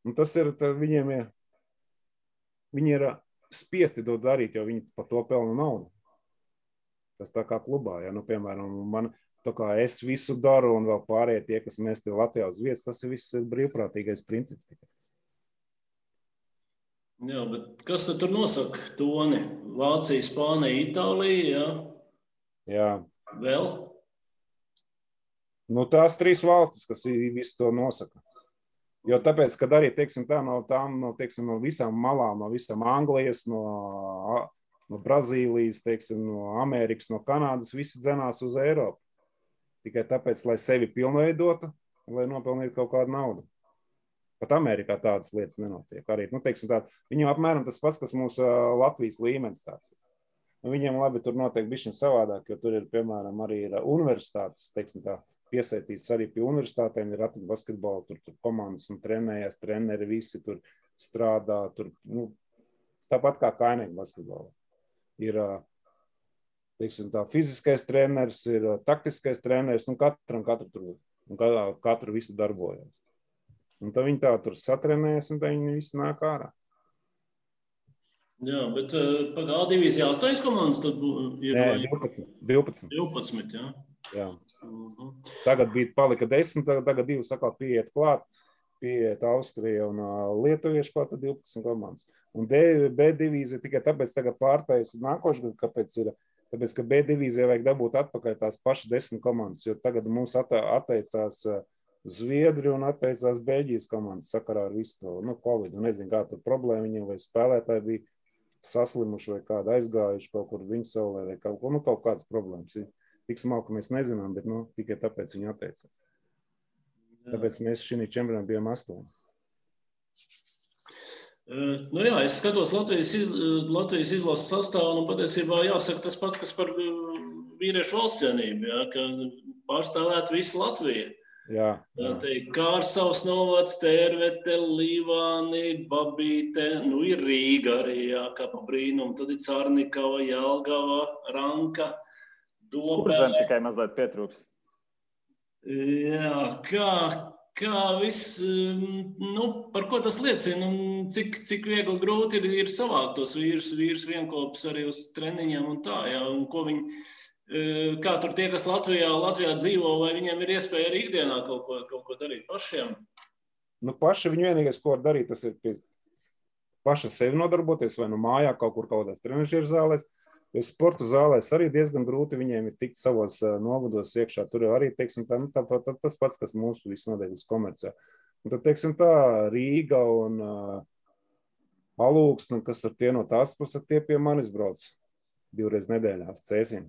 Un tas ir viņiem, ir, viņi ir spiesti to darīt, jo viņi par to pelna naudu. Tas tā kā klubā, ja, nu, piemēram, man, kā es visu daru, un vēl pārējie tie, kas mēs te Latvijā uz vietas, tas ir viss brīvprātīgais princips. Jā, bet kas tur nosaka toni? Vācija, Spānija, Itālija. Jā. Jā. Vēl? Nu, tās trīs valstis, kas visu to nosaka. Jo tāpēc, kad arī teiksim, tā, no, tām, no, teiksim, no visām malām, no visām Anglijas, no, no Brazīlijas, teiksim, no Amerikas, no Kanādas, visi dzenās uz Eiropu. Tikai tāpēc, lai sevi pilnveidotu, lai nopelnītu kaut kādu naudu. Pat Amerikā tādas lietas nenotiek. Arī, nu, teiksim, tā, viņam apmēram tas pats, kas mūsu Latvijas līmenis tāds. Nu, viņiem labi tur notiek bišķiņ savādāk, jo tur ir, piemēram, arī ir universitātes, teiksim tā, piesaistīts arī pie universitātēm, ir ratiņu basketbola, tur, tur komandas un trenējas, treneri visi tur strādā, tur, nu, tāpat kā kainīgi basketbolā. Ir, teiksim tā, fiziskais treneris, ir taktiskais treneris, un katram, katru tur, un katru visu darbojas. Un tad viņi tā tur satrenējas, un tad viņi visi nāk ārā. Jā, bet uh, pagājušā divīzijā astoņas komandas tad ir Nē, 12. 12. 12 jā. Jā. -huh. Tagad bija palika desmit, tagad, divi sakā pieiet klāt, pieiet Austrija un Lietuvieši klāt, tad 12 komandas. Un D, B divīzija tikai tāpēc tagad pārtais nākošu gadu, kāpēc ir, tāpēc, ka B divīzijā vajag dabūt atpakaļ tās pašas desmit komandas, jo tagad mums atteicās Zviedri un atteicās Beļģijas komandas sakarā ar visu to nu, Covid. Un nezinu, kā tur problēma viņiem vai spēlētāji bija saslimuši vai kādi aizgājuši kaut kur viņu saulē vai kaut, nu, kaut kādas problēmas. Tik smalki mēs nezinām, bet nu, tikai tāpēc viņi atteicās. Tāpēc mēs šī čempionā bijām astoņi. Uh, nu jā, es skatos Latvijas, iz, Latvijas izlases sastāvā, un patiesībā jāsaka tas pats, kas par vīriešu valsts cienību, jā, ka pārstāvēt visu Latviju. Jā, jā. Kārsavs, Novacs, Tērvete, Līvāni, Babīte, nu ir Rīga arī, jā, kā pa brīnumu. Tad ir Cārnikava, Jelgava, Ranka, Dobele. Kurzem tikai mazliet pietrūks. Jā, kā, kā viss, nu, par ko tas liecina, un cik, cik viegli grūti ir, ir savākt tos vīrus, vīrus vienkopus arī uz treniņiem un tā, jā, un ko viņi kā tur tie, kas Latvijā, Latvijā dzīvo, vai viņiem ir iespēja arī ikdienā kaut ko, kaut ko darīt pašiem? Nu, paši viņi vienīgais, ko var darīt, tas ir pie paša sevi nodarboties, vai nu mājā, kaut kur kaut kādās trenižieru zālēs. Jo sporta zālēs arī diezgan grūti viņiem ir tikt savos novados iekšā. Tur arī, teiksim, tā, nu, tā, tā, tas pats, kas mūsu notiek uz komercijā. Un tad, teiksim, tā Rīga un uh, Alūksna, kas tur tie no tās puses, tie pie manis brauc divreiz nedēļā cēsīm.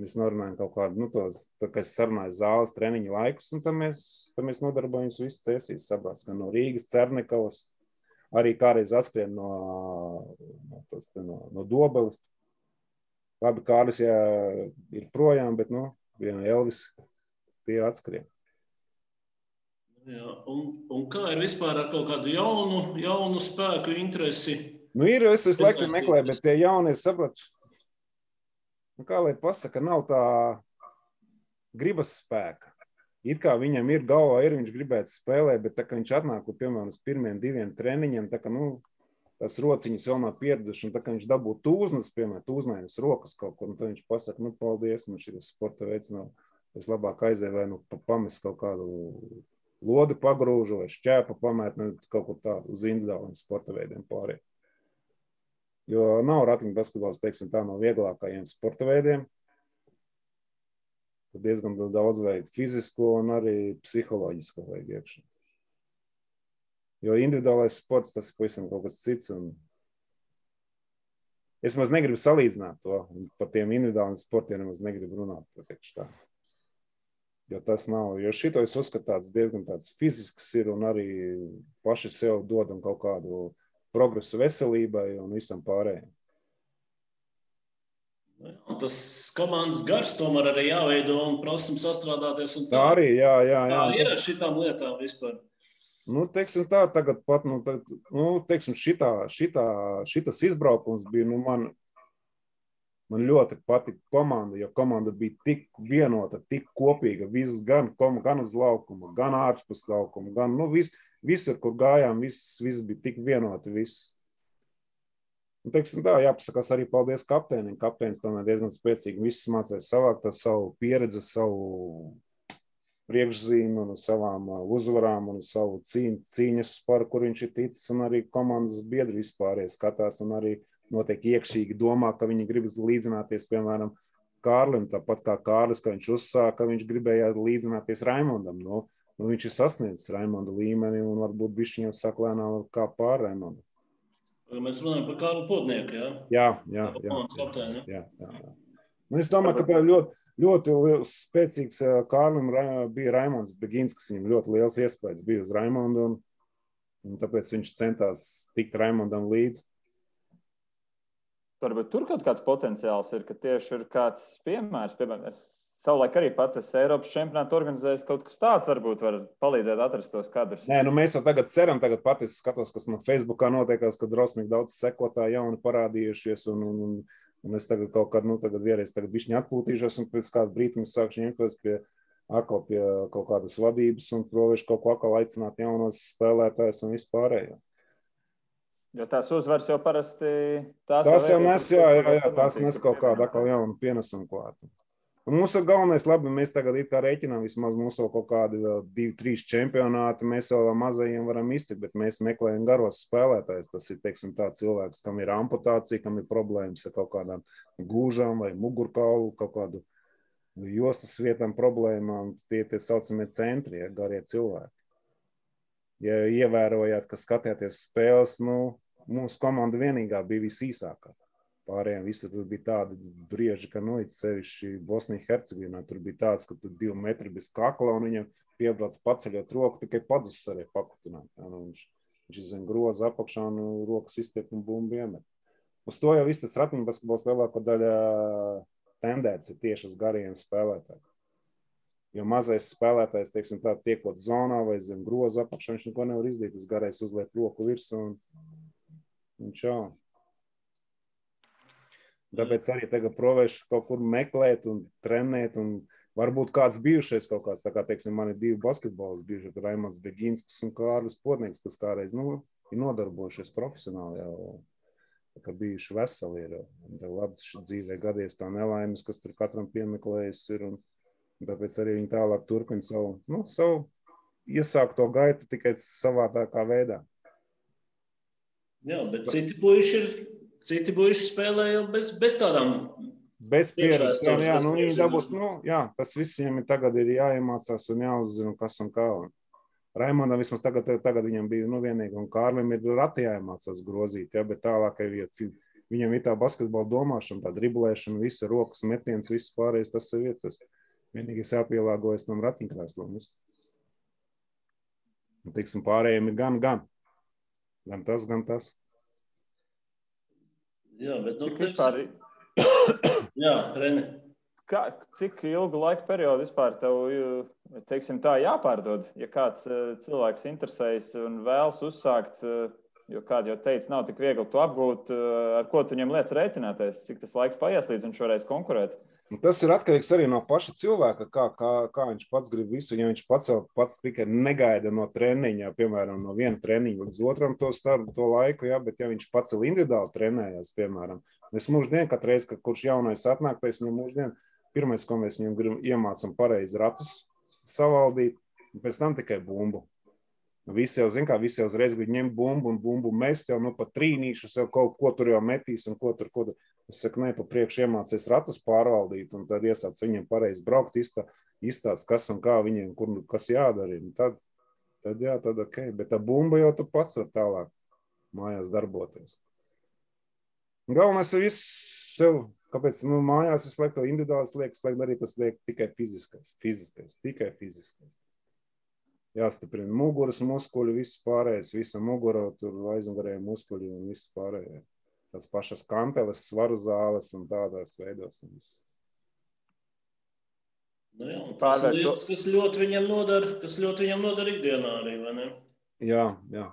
Mēs norunājam kaut kādu, nu, tos, tā, kas sarunājas zāles treniņu laikus, un tad mēs, tad mēs nodarbojamies visu cēsīs sabrāts, gan no Rīgas, Cernekavas, arī kādreiz atskrien no, no, tas, no, no Dobeles. Labi, Kārlis jā, ir projām, bet, nu, viena Elvis tie atskrien. Jā, un, un kā ir vispār ar kaut kādu jaunu, jaunu spēku interesi? Nu, ir, es visu laiku meklēju, bet tie jaunie sapratu, nu, kā lai pasaka, nav tā gribas spēka. It kā viņam ir galvā, ir viņš gribētu spēlēt, bet tā kā viņš atnāk, piemēram, uz pirmiem diviem treniņiem, tā kā, nu, tas rociņas vēl nav pieraduši, un tā kā viņš dabū tūznas, piemēram, tūznainas rokas kaut kur, tad viņš pasaka, nu, paldies, man šī sporta veids nav, es labāk aizēju vai, nu, pamest kaut kādu lodi pagrūžu vai šķēpa pamēt, nu, kaut kur tādu uz individuāliem sporta veidiem pārējiem. Jo nav ratiņu basketbols, teiksim, tā no vieglākajiem sporta veidiem. Tad diezgan daudz vajag fizisko un arī psiholoģisko vajag iekšā. Jo individuālais sports tas ir pavisam kaut kas cits. Un es maz negribu salīdzināt to. Par tiem individuāliem sportiem es negribu runāt. Jo tas nav. Jo šito es uzskatu tāds diezgan tāds fizisks ir un arī paši sev dodam kaut kādu progresu veselībai un visam pārējiem. Un tas komandas gars tomēr arī jāveido un prasam sastrādāties. Tā, tā arī, jā, jā. jā. Tā ir šitām lietām vispār. Nu, teiksim tā, tagad pat, nu, tā, nu, teiksim, šitā, šitā, šitas izbraukums bija, nu, man, man ļoti patika komanda, jo komanda bija tik vienota, tik kopīga, viss gan, gan uz laukuma, gan ārpus laukuma, gan, nu, viss, Visur, kur gājām, viss, viss bija tik vienoti. Viss. Un, teiksim, tā, jāpasakās arī paldies kapteinim. Kapteinis tomēr diezgan spēcīgi. Viss mācījās savākt savu pieredzi, savu priekšzīmi un savām uzvarām un savu cīņ, cīņas par, kur viņš ir ticis. Un arī komandas biedri vispār skatās un arī noteikti iekšīgi domā, ka viņi grib līdzināties, piemēram, Kārlim, tāpat kā Kārlis, ka viņš uzsāka, viņš gribēja līdzināties Raimondam. Nu, nu, viņš ir sasniedzis Raimonda līmeni un varbūt viņš jau saka lēnām kā pār Raimondu. Mēs runājam par Kārlu Podnieku, jā? Jā, jā, jā. jā, jā, jā, jā. Nu, es domāju, ka tā ļoti, ļoti spēcīgs Kārlim bija Raimons Begins, kas viņam ļoti liels iespējas bija uz Raimondu, un, un tāpēc viņš centās tikt Raimondam līdzi. Varbūt tur kaut kāds potenciāls ir, ka tieši ir kāds piemērs. Piemēram, es savulaik arī pats esmu Eiropas čempionātu organizējis. Kaut kas tāds varbūt var palīdzēt atrast tos kadrus. Nē, nu mēs jau tagad ceram, tagad pat es skatos, kas man Facebookā notiekās, ka drosmīgi daudz sekotāji jauni parādījušies. Un, un, un, un es tagad kaut kad, nu, tagad vienreiz tagad bišķiņi atpūtīšos un pēc kāda brīdi sākšu ņemties pie atkal pie kaut kādas vadības un provešu kaut ko atkal aicināt jaunos spēlētājus un vispārējo. Jo tās uzvaras jau parasti tās, tās jau nes, jā, jā, jā, tās nes kaut kādu atkal jaunu pienesumu klāt. Un ir galvenais, labi, mēs tagad it kā rēķinām, vismaz mums vēl kaut kādi vēl divi, trīs čempionāti, mēs vēl mazajiem varam iztikt, bet mēs meklējam garos spēlētājus. Tas ir, teiksim, tā cilvēks, kam ir amputācija, kam ir problēmas ar kaut kādām gūžām vai mugurkaulu, kaut kādu jostas vietām problēmām. Tie tie saucamie centri, ja, garie cilvēki ja ievērojāt, ka skatījāties spēles, nu, mūsu komanda vienīgā bija visīsākā. Pārējiem visur bija tādi brieži, ka, nu, sevišķi Bosnijā, Hercegovinā, tur bija tāds, ka tur divi metri bez kakla un viņam piebrauc paceļot roku, tikai padus arī pakutināt. Nu, viņš, viņš zem groza apakšā un rokas iztiek un bumbu iemet. Uz to jau viss tas ratiņbasketbols lielāko daļa tendēts ir tieši uz gariem spēlētājiem. Jo mazais spēlētājs, teiksim, tā tiekot zonā vai zem groza apakšā, viņš neko nevar izdarīt. Tas garais uzliek roku virsū un, un čau. Tāpēc arī tagad provēšu kaut kur meklēt un trenēt. Un varbūt kāds bijušais kaut kāds, tā kā, teiksim, man ir divi basketbolas bijuši, Raimons Beginskas un Kārlis Potnieks, kas kādreiz, nu, ir nodarbojušies profesionāli jau, ka bijuši veseli ir. Labi, šī dzīvē gadies tā nelaimes, kas tur katram piemeklējas ir. Tāpēc arī viņi tālāk turpina savu, nu, savu iesākto gaitu tikai savādākā veidā. Jā, bet citi puiši ir. Citi puiši spēlē jau bez, bez tādām Bez pieredzes. Jā, jā, nu, viņi dabūt, nu, jā, tas viss viņam ir tagad ir jāiemācās un jāuzzina, kas un kā. Raimondam vismaz tagad, tagad viņam bija nu, vienīgi, un Kārlim ir rati jāiemācās grozīt, ja, bet tālāk ir. Viņam ir tā basketbola domāšana, tā driblēšana, visa rokas metiens, viss pārējais, tas ir vietas. Vienīgais jāpielāgojas tam ratiņkrēslam. Tiksim, pārējiem ir gan, gan. Gan tas, gan tas. Jā, bet nu, cik vispār... *coughs* Jā, Rene. Kā, cik ilgu laiku periodu vispār tev teiksim, tā jāpārdod? Ja kāds uh, cilvēks interesējas un vēlas uzsākt, uh, jo kāds jau teica, nav tik viegli to apgūt, ar ko tu viņam lietas rēķināties, cik tas laiks paies līdz viņš varēs konkurēt. Un tas ir atkarīgs arī no paša cilvēka, kā, kā, kā viņš pats grib visu. Ja viņš pats pats tikai negaida no treniņa, piemēram, no viena treniņa līdz otram to startu, to laiku, ja, bet ja viņš pats vēl individuāli trenējas, piemēram, mēs mūždien, kad reiz, kad kurš jaunais atnāktais, viņam mūždien, pirmais, ko mēs viņam gribam, iemācam pareizi ratus savaldīt, un pēc tam tikai bumbu. Visi jau zina, kā visi jau uzreiz grib ņemt bumbu un bumbu mest jau nu, pa trīnīšus, jau kaut ko tur jau metīs un ko tur. Ko tur. Es saku, ne, pa priekšu iemācies ratus pārvaldīt, un tad iesāc viņiem pareizi braukt, izstāst, kas un kā viņiem, kur, kas jādara. Un tad, tad jā, tad ok, bet tā bumba jau tu pats var tālāk mājās darboties. Galvenais ir viss sev, kāpēc nu, mājās es lieku individuāls liekas, lai arī tas liek tikai fiziskais, fiziskais, tikai fiziskais jāstiprina muguras muskuļi, viss pārējais, visa mugura, tur aizmugurēji muskuļi un viss pārējais. Tas pašas kanteles, svaru zāles un tādās veidos. Nu jā, tas ir lietas, kas ļoti viņam nodara, kas ļoti viņam nodara ikdienā arī, vai ne? Jā, jā.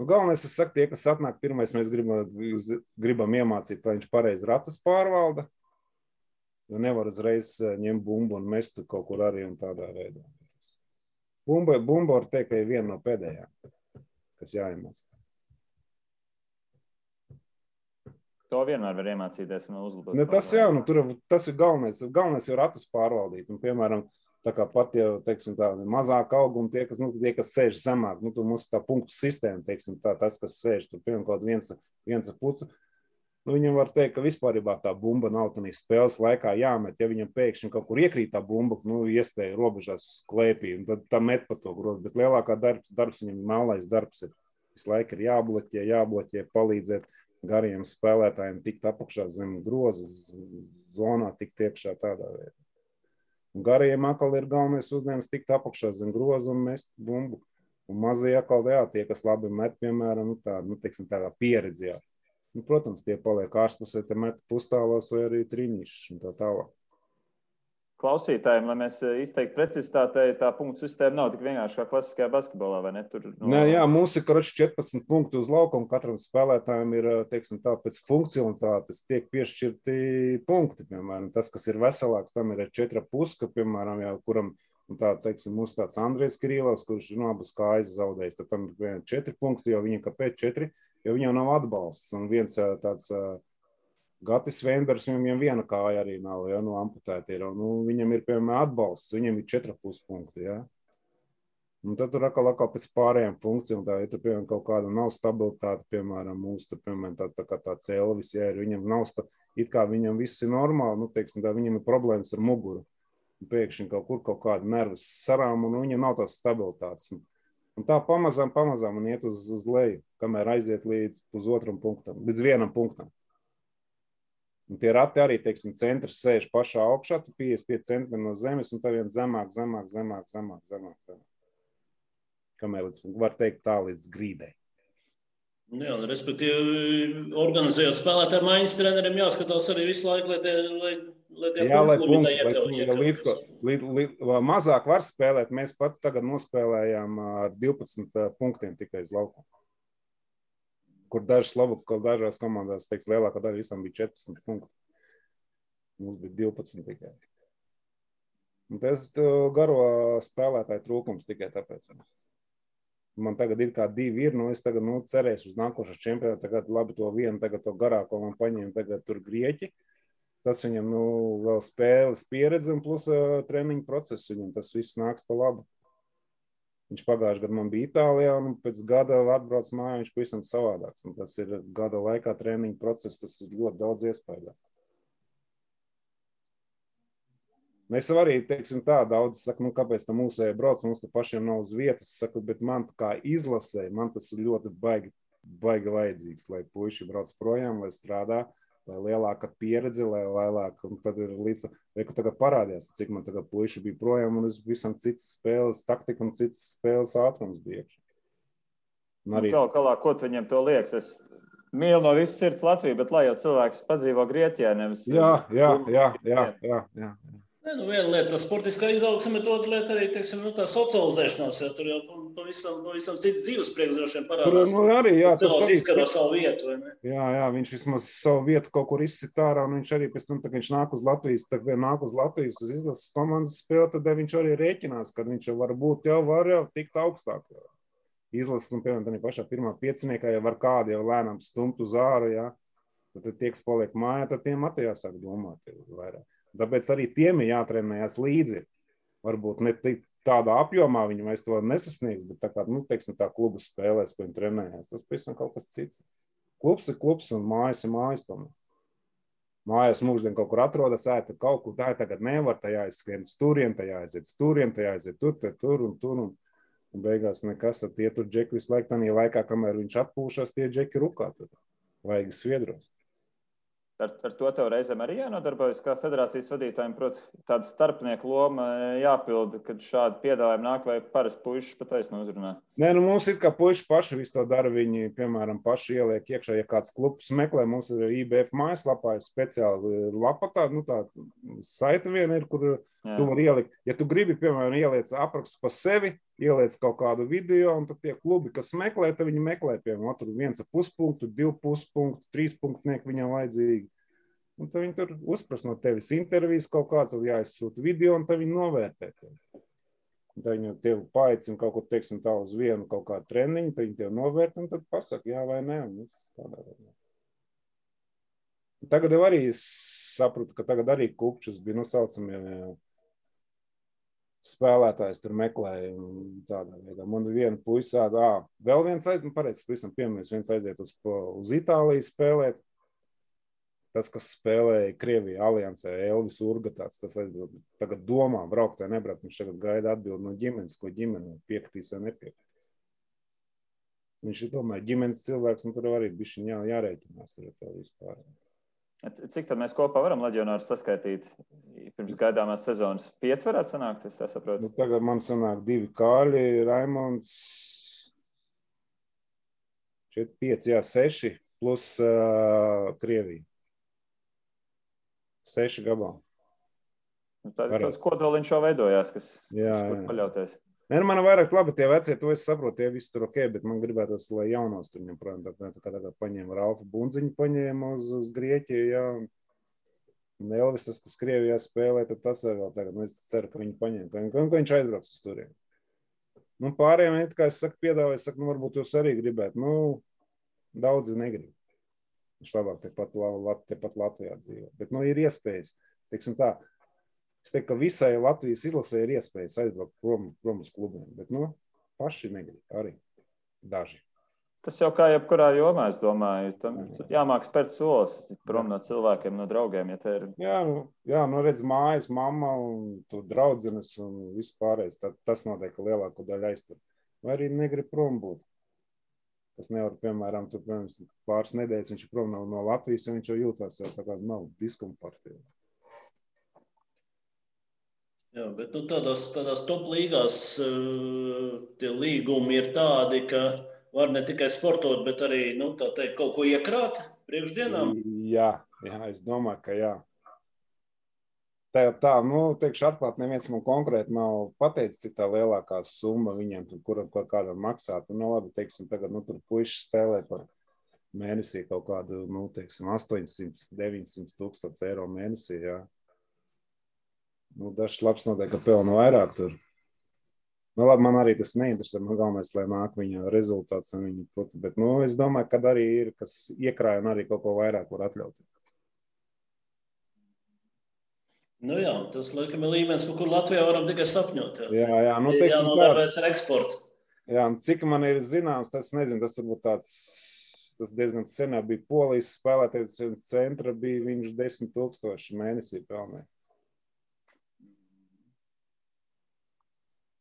Nu, galvenais, es saku, tie, kas atnāk pirmais, mēs gribam, gribam iemācīt, lai viņš pareizi ratus pārvalda, jo nevar uzreiz eh, ņemt bumbu un mest kaut kur arī un tādā veidā. Bumba, bumba var teikt, ka ir viena no pēdējām, kas jāiemācās. To vienmēr var iemācīties un uzlabot. Ne, tas, jā, nu, tur, tas ir galvenais. Galvenais ir ratus pārvaldīt. Un, piemēram, tā kā pat jau teiksim, tā, mazāk auguma, tie, kas, nu, tie, kas sēž zemāk, nu, tur mums tā punktu sistēma, teiksim, tā, tas, kas sēž tur, piemēram, kaut viens, viens pusi, Nu, viņam var teikt, ka vispār tā bumba nav tādā spēles laikā jāmet. Ja viņam pēkšņi kaut kur iekrīt tā bumba, nu, iespēja robežās klēpī, un tad tā met pa to grozu. Bet lielākā darbs, darbs viņam melnais darbs ir. Visu laiku ir jābloķē, jābloķē, palīdzēt. Gariem spēlētājiem tikt apakšā zem groza zonā, tikt iekšā tādā veidā. Un gariem atkal ir galvenais uzdevums tikt apakšā zem groza un mest bumbu. Un mazie atkal, jā, tie, kas labi met, piemēram, nu, tā, nu, teiksim, tādā pieredzē. Nu, protams, tie paliek ārpusē, te met pustālos vai arī trīnīšus un tā tālāk klausītājiem, lai mēs eh, izteiktu precizitātei, tā punktu sistēma nav tik vienkārši kā klasiskajā basketbolā, vai ne? Tur, no... Nē, jā, mums ir karoči 14 punkti uz laukuma. Katram spēlētājam ir, eh, teiksim, tā pēc funkcionalitātes tiek piešķirti punkti. Piemēram, tas, kas ir veselāks, tam ir 4,5, ka, piemēram, jau kuram, tā, teiksim, mums tāds Andrejs Krīlovs, kurš no abas kājas zaudējis, tad tam ir 4 punkti, jo viņam kāpēc 4, jo viņam nav atbalsts. Un viens eh, tāds Gatis Veinbergs, viņam viena kāja arī nav, ja, nu, amputēta ir. Nu, viņam ir, piemēram, atbalsts, viņam ir 4,5 punkti, ja. Un tad tur atkal, atkal pēc pārējām funkcijām, tā, ja tur, piemēram, kaut kāda nav stabilitāte, piemēram, mūsu, tur, piemēram, tā, tā kā tāds Elvis, ja ir, viņam nav, sta, it kā viņam viss ir normāli, nu, teiksim, tā, viņam ir problēmas ar muguru. Pēkšņi kaut kur kaut kāda nervas sarām, un viņam nav tās stabilitātes. Un, un tā pamazām, pamazām un iet uz, uz leju, kamēr aiziet līdz pusotram punktam, līdz vienam punktam. Un tie rati arī, teiksim, centrs sēž pašā augšā, tu 55 centimetri no zemes, un tā vien zemāk, zemāk, zemāk, zemāk, zemāk. zemāk. Kamēr līdz, var teikt tā līdz grīdai. Jā, un, respektīvi, organizējot spēlētāju maiņas treneriem jāskatās arī visu laiku, lai tie, lai, lai tie Jā, lai punkti, lai iekļau, līdz, līdz, līdz, mazāk var spēlēt, mēs pat tagad nospēlējām ar 12 punktiem tikai uz laukumu kur dažas labu, ka dažās komandās, teiks, lielākā daļa visam bija 14 punkti. Mums bija 12 tikai. Un tas garo spēlētāju trūkums tikai tāpēc. Man tagad ir kā divi ir, nu es tagad nu, cerēšu uz nākošo čempionātu, tagad labi to vienu, tagad to garāko man paņēma, tagad tur grieķi. Tas viņam nu, vēl spēles pieredze un plus uh, treniņu process viņam tas viss nāks pa labu. Viņš pagājušajā gadā man bija Itālijā, un pēc gada atbrauc mājā. Viņš pavisam savādāks. Un tas ir gada laikā treniņa process, tas ir ļoti daudz iespēju. Mēs arī teiksim, tā daudz sakām, nu, kāpēc tā mūsēji brauc. Mums tam pašiem nav uz vietas. Saku, bet man kā izlasēji, man tas ir ļoti baigi, baigi vajadzīgs, lai puiši brauc projām, lai strādātu lai lielāka pieredze, lai lielāka, un tad ir līdz, ka tagad parādījās, cik man tagad puiši bija projām, un es visam citas spēles taktika un citas spēles ātrums bija. Un arī... Galu galā, ko tu viņam to liekas? Es mīlu no visas sirds Latviju, bet lai jau cilvēks padzīvo Grieķijā, nevis... Jā, jā, jā, jā, jā, jā. Ne, nu viena lieta ir sportiskā izaugsme, bet otra lieta arī teiksim, nu, tā socializēšanās. Ja, tur jau pavisam, pavisam cits dzīves priekšrošiem parādās. Tur nu, arī jā, tas arī izskaro savu vietu. Jā, jā, viņš vismaz savu vietu kaut kur izsit ārā, un viņš arī pēc tam, kad viņš nāk uz Latvijas, tad vien nāk uz Latvijas uz izlases komandas spēli, tad viņš arī rēķinās, ka viņš jau varbūt jau var jau tikt augstāk. Izlases, nu, piemēram, tā pašā pirmā pieciniekā jau var kādu jau lēnām stumt uz āru, jā. Tad tie, kas paliek mājā, tad tiem atījās sāk domāt vairāk. Tāpēc arī tiem ir jātrenējas līdzi. Varbūt ne tādā apjomā viņi vairs to nesasniegs, bet tā kā nu, teiksim, tā kluba spēlēs, ko viņi trenējas, tas pavisam kaut kas cits. Klubs ir klubs un mājas ir mājas. Tomēr. Mājās mūždien kaut kur atrodas, ēta kaut kur tā, tagad nevar, tajā aizskrien turien, tajā aiziet turien, tajā aiziet tur, tur, tur un tur. Un, un beigās nekas, tad tie tur džeki visu laiku, tā laikā, kamēr viņš atpūšas, tie džeki rukā tur. Vajag sviedros. Ar, ar to tev reizēm arī jānodarbojas, kā federācijas vadītājiem. Protams, tāda starpnieku loma jāpilda, kad šādi piedāvājumi nāk, vai parasti puikas pat taisno uzrunā. Nē, nu mums ir kā puikas paši visu to dara. Viņi, piemēram, paši ieliek iekšā, ja kāds klubs meklē, mums ir IBF mājaslapā ir speciāli lapa, tā, nu, tāda saita viena ir, kur Jā. tu vari ielikt. Ja tu gribi, piemēram, ieliec aprakstu pa sevi, ieliec kaut kādu video, un tad tie klubi, kas meklē, tad viņi meklē, piemēram, tur viens ar puspunktu, divu puspunktu, trīs punktnieku viņam vajadzīgi. Un tad viņi tur uzprasa no tevis intervijas kaut kāds, tad jāizsūta video, un tad viņi novērtē tevi. Tad viņi tev paaicina kaut ko, teiksim, tā uz vienu kaut kādu treniņu, tad viņi tev novērtē, un tad pasaka, jā vai nē. Tagad jau arī sapratu, ka tagad arī kupčus bija nosaucamie spēlētājs tur meklēja. Tādā veidā. Man viena puisā, ā, vēl viens aiziet, nu, pareizi, pavisam pieminēs, viens aiziet uz, uz Itāliju spēlēt. Tas, kas spēlēja Krievijā, Aliansē, Elvis Urga, tāds, tas aizbild, tagad domā, braukt vai nebraukt. Viņš tagad gaida atbildi no ģimenes, ko ģimene piekritīs vai nepiekritīs. Viņš ir tomēr ģimenes cilvēks, un tur arī bija jā, jārēķinās ar to vispār. Cik tā mēs kopā varam leģionārus saskaitīt? Pirms gaidāmās sezonas pieci varētu sanākt, es tā saprotu. Nu, tagad man sanāk divi kāļi, Raimons, 4, 5, jā, 6 plus uh, Krievija. 6 gabali. Nu, tāds kodoliņš jau veidojās, kas jā, jā. paļauties. Nē, nu, man vairāk labi tie vecie, to es saprotu, tie visi tur ok, bet man gribētos, lai jaunos tur ņem projām. Tā, tā kā tagad paņēma Ralfu Bunziņu, paņēma uz, uz Grieķiju, jā. Un Elvis, tas, kas Krievijā spēlē, tad tas ir vēl tagad. Nu, es ceru, ka viņi paņem, ka, ka, ka viņš aizbrauks uz turien. Nu, pārējiem, kā es saku, piedāvāju, saku, nu, varbūt jūs arī gribētu. Nu, daudzi negrib. Viņš labāk tepat, tepat Latvijā dzīvo. Bet, nu, ir iespējas. Teiksim tā, Es teiktu, ka visai Latvijas izlasē ir iespējas aizbraukt prom, prom uz klubiem, bet nu, paši negrib arī daži. Tas jau kā jebkurā jomā, es domāju, tam jāmāk spērt solis prom no cilvēkiem, no draugiem. Ja ir... Jā, nu, jā, nu redz, mājas, mamma un tu draudzenes un vispārējais. Tas noteikti lielāko daļu aiztur. Vai arī negrib prom būt. Tas nevar, piemēram, tur, piemēram, pāris nedēļas viņš prom no, no Latvijas, un viņš jau jūtās jau tā kā nav diskomfortīgi. Jā, bet nu, tādās, tādās top līgās uh, tie līgumi ir tādi, ka var ne tikai sportot, bet arī nu, teikt, kaut ko iekrāt priekšdienām. Jā, jā, es domāju, ka jā. Tā, tā nu, teikšu, atklāti, neviens man konkrēti nav pateicis, cik tā lielākā summa viņiem tur, kur, kur kādam maksāt. Nu, labi, teiksim, tagad, nu, tur puiši spēlē par mēnesī kaut kādu, nu, teiksim, 800, 900 tūkstoši eiro mēnesī, jā. Nu, dažs labs noteikti, ka pelna vairāk tur. Nu, labi, man arī tas neinteresē. Man galvenais, lai nāk viņa rezultāts. Viņa, bet nu, es domāju, ka arī ir, kas iekrāja un arī kaut ko vairāk var atļauties. Nu jā, tas laikam ir līmenis, par kuru Latvijā varam tikai sapņot. Jā, jā, jā nu, teiksim, jānodarbojas ar eksportu. Jā, cik man ir zināms, tas nezinu, tas varbūt tāds, tas diezgan senā bija polijas spēlētājs centra, bija viņš 10 tūkstoši mēnesī pelnēja.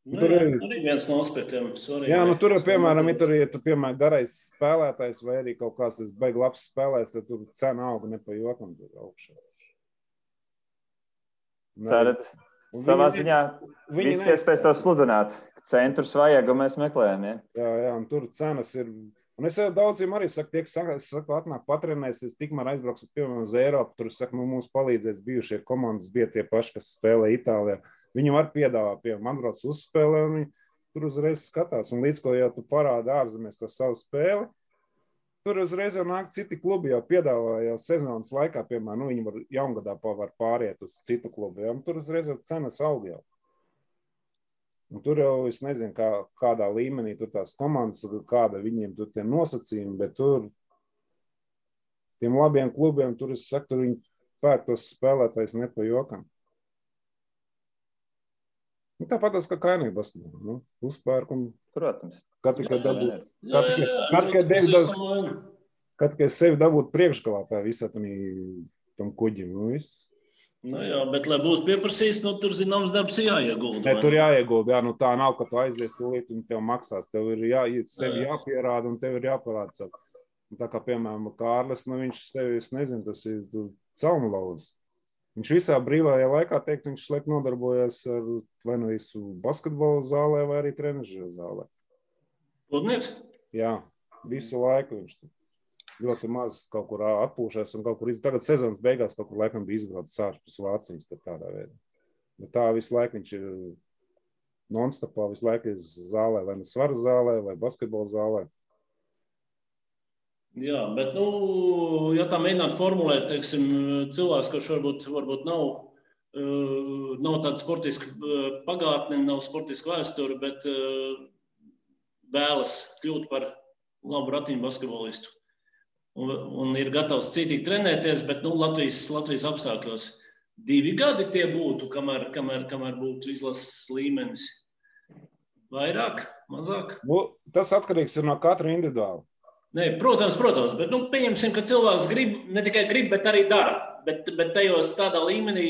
Nu, tur jā, ir arī viens no aspektiem. Jā, nu, tur ir piemēram, ja tur ir ja piemēram, garais spēlētājs vai arī kaut kāds tas beigas labs spēlētājs, tad tur cena auga ne pa jokam augšā. Tātad savā ziņā viss iespējas to sludināt. Centrus vajag, un mēs meklējam. Ja? Jā, jā, un tur cenas ir. Un es jau daudziem arī saku, tie, kas saka, atnāk patrenēsies, tikmēr aizbrauksiet, piemēram, uz Eiropu. Tur, saku, nu, mums palīdzēs bijušie komandas, bija tie paši, kas spēlē Itālijā. Viņi var piedāvāt, piemēram, man brauc uzspēlē, un viņi tur uzreiz skatās. Un līdz ko jau tu parādi ārzemēs to savu spēli, tur uzreiz jau nāk citi klubi, jau piedāvā jau sezonas laikā, piemēram, nu, viņi var jaungadā var pāriet uz citu klubu, un tur uzreiz jau cenas aug jau. Un tur jau es nezinu, kā, kādā līmenī tur tās komandas, kāda viņiem tur tie nosacījumi, bet tur tiem labiem klubiem, tur es saku, tur viņi pērk tos spēlētājs ne pa jokam. Nu, Tāpat kā kaimiņu basketbolā. Nu, uzpērk un. Protams. Kad tikai dabūt. Kad tikai devi dabūt. Kad tikai sevi dabūt priekšgalā tā visā tam, tam kuģim. Nu, viss. Nu jā, bet, lai būtu pieprasīts, nu, tur zināms darbs jāiegulda. Ne, tur jāiegulda. Jā, nu, tā nav, ka tu aizies tūlīt un tev maksās. Tev ir jā, sevi jā. jāpierāda un tev ir jāparāda savu. Tā kā, piemēram, Kārlis, nu, viņš sevi, es nezinu, tas ir caumlauzis. Viņš visā brīvajā laikā, teikt, viņš liek nodarbojas ar vai nu visu basketbolu zālē, vai arī trenižera zālē. Pludnieks? Jā, visu laiku viņš ļoti maz kaut kur atpūšas un kaut kur iz... tagad sezonas beigās kaut kur laikam bija izbraucis ārpus Vācijas tādā veidā. Bet tā visu laiku viņš ir non-stopā, visu laiku ir zālē, vai nu svara zālē, vai basketbola zālē. Jā, bet, nu, ja tā mēģināt formulēt, teiksim, cilvēks, kurš varbūt, varbūt nav, uh, nav tāds sportisks pagātne, nav sportiska vēsture, bet uh, vēlas kļūt par labu ratiņu basketbolistu un, un ir gatavs citīgi trenēties, bet nu, Latvijas, Latvijas apstākļos divi gadi tie būtu, kamēr, kamēr, kamēr būtu izlases līmenis. Vairāk, mazāk? Nu, tas atkarīgs no katra individuāli. Nē, protams, protams, bet nu, pieņemsim, ka cilvēks grib, ne tikai grib, bet arī dara. Bet, bet tajos tādā līmenī,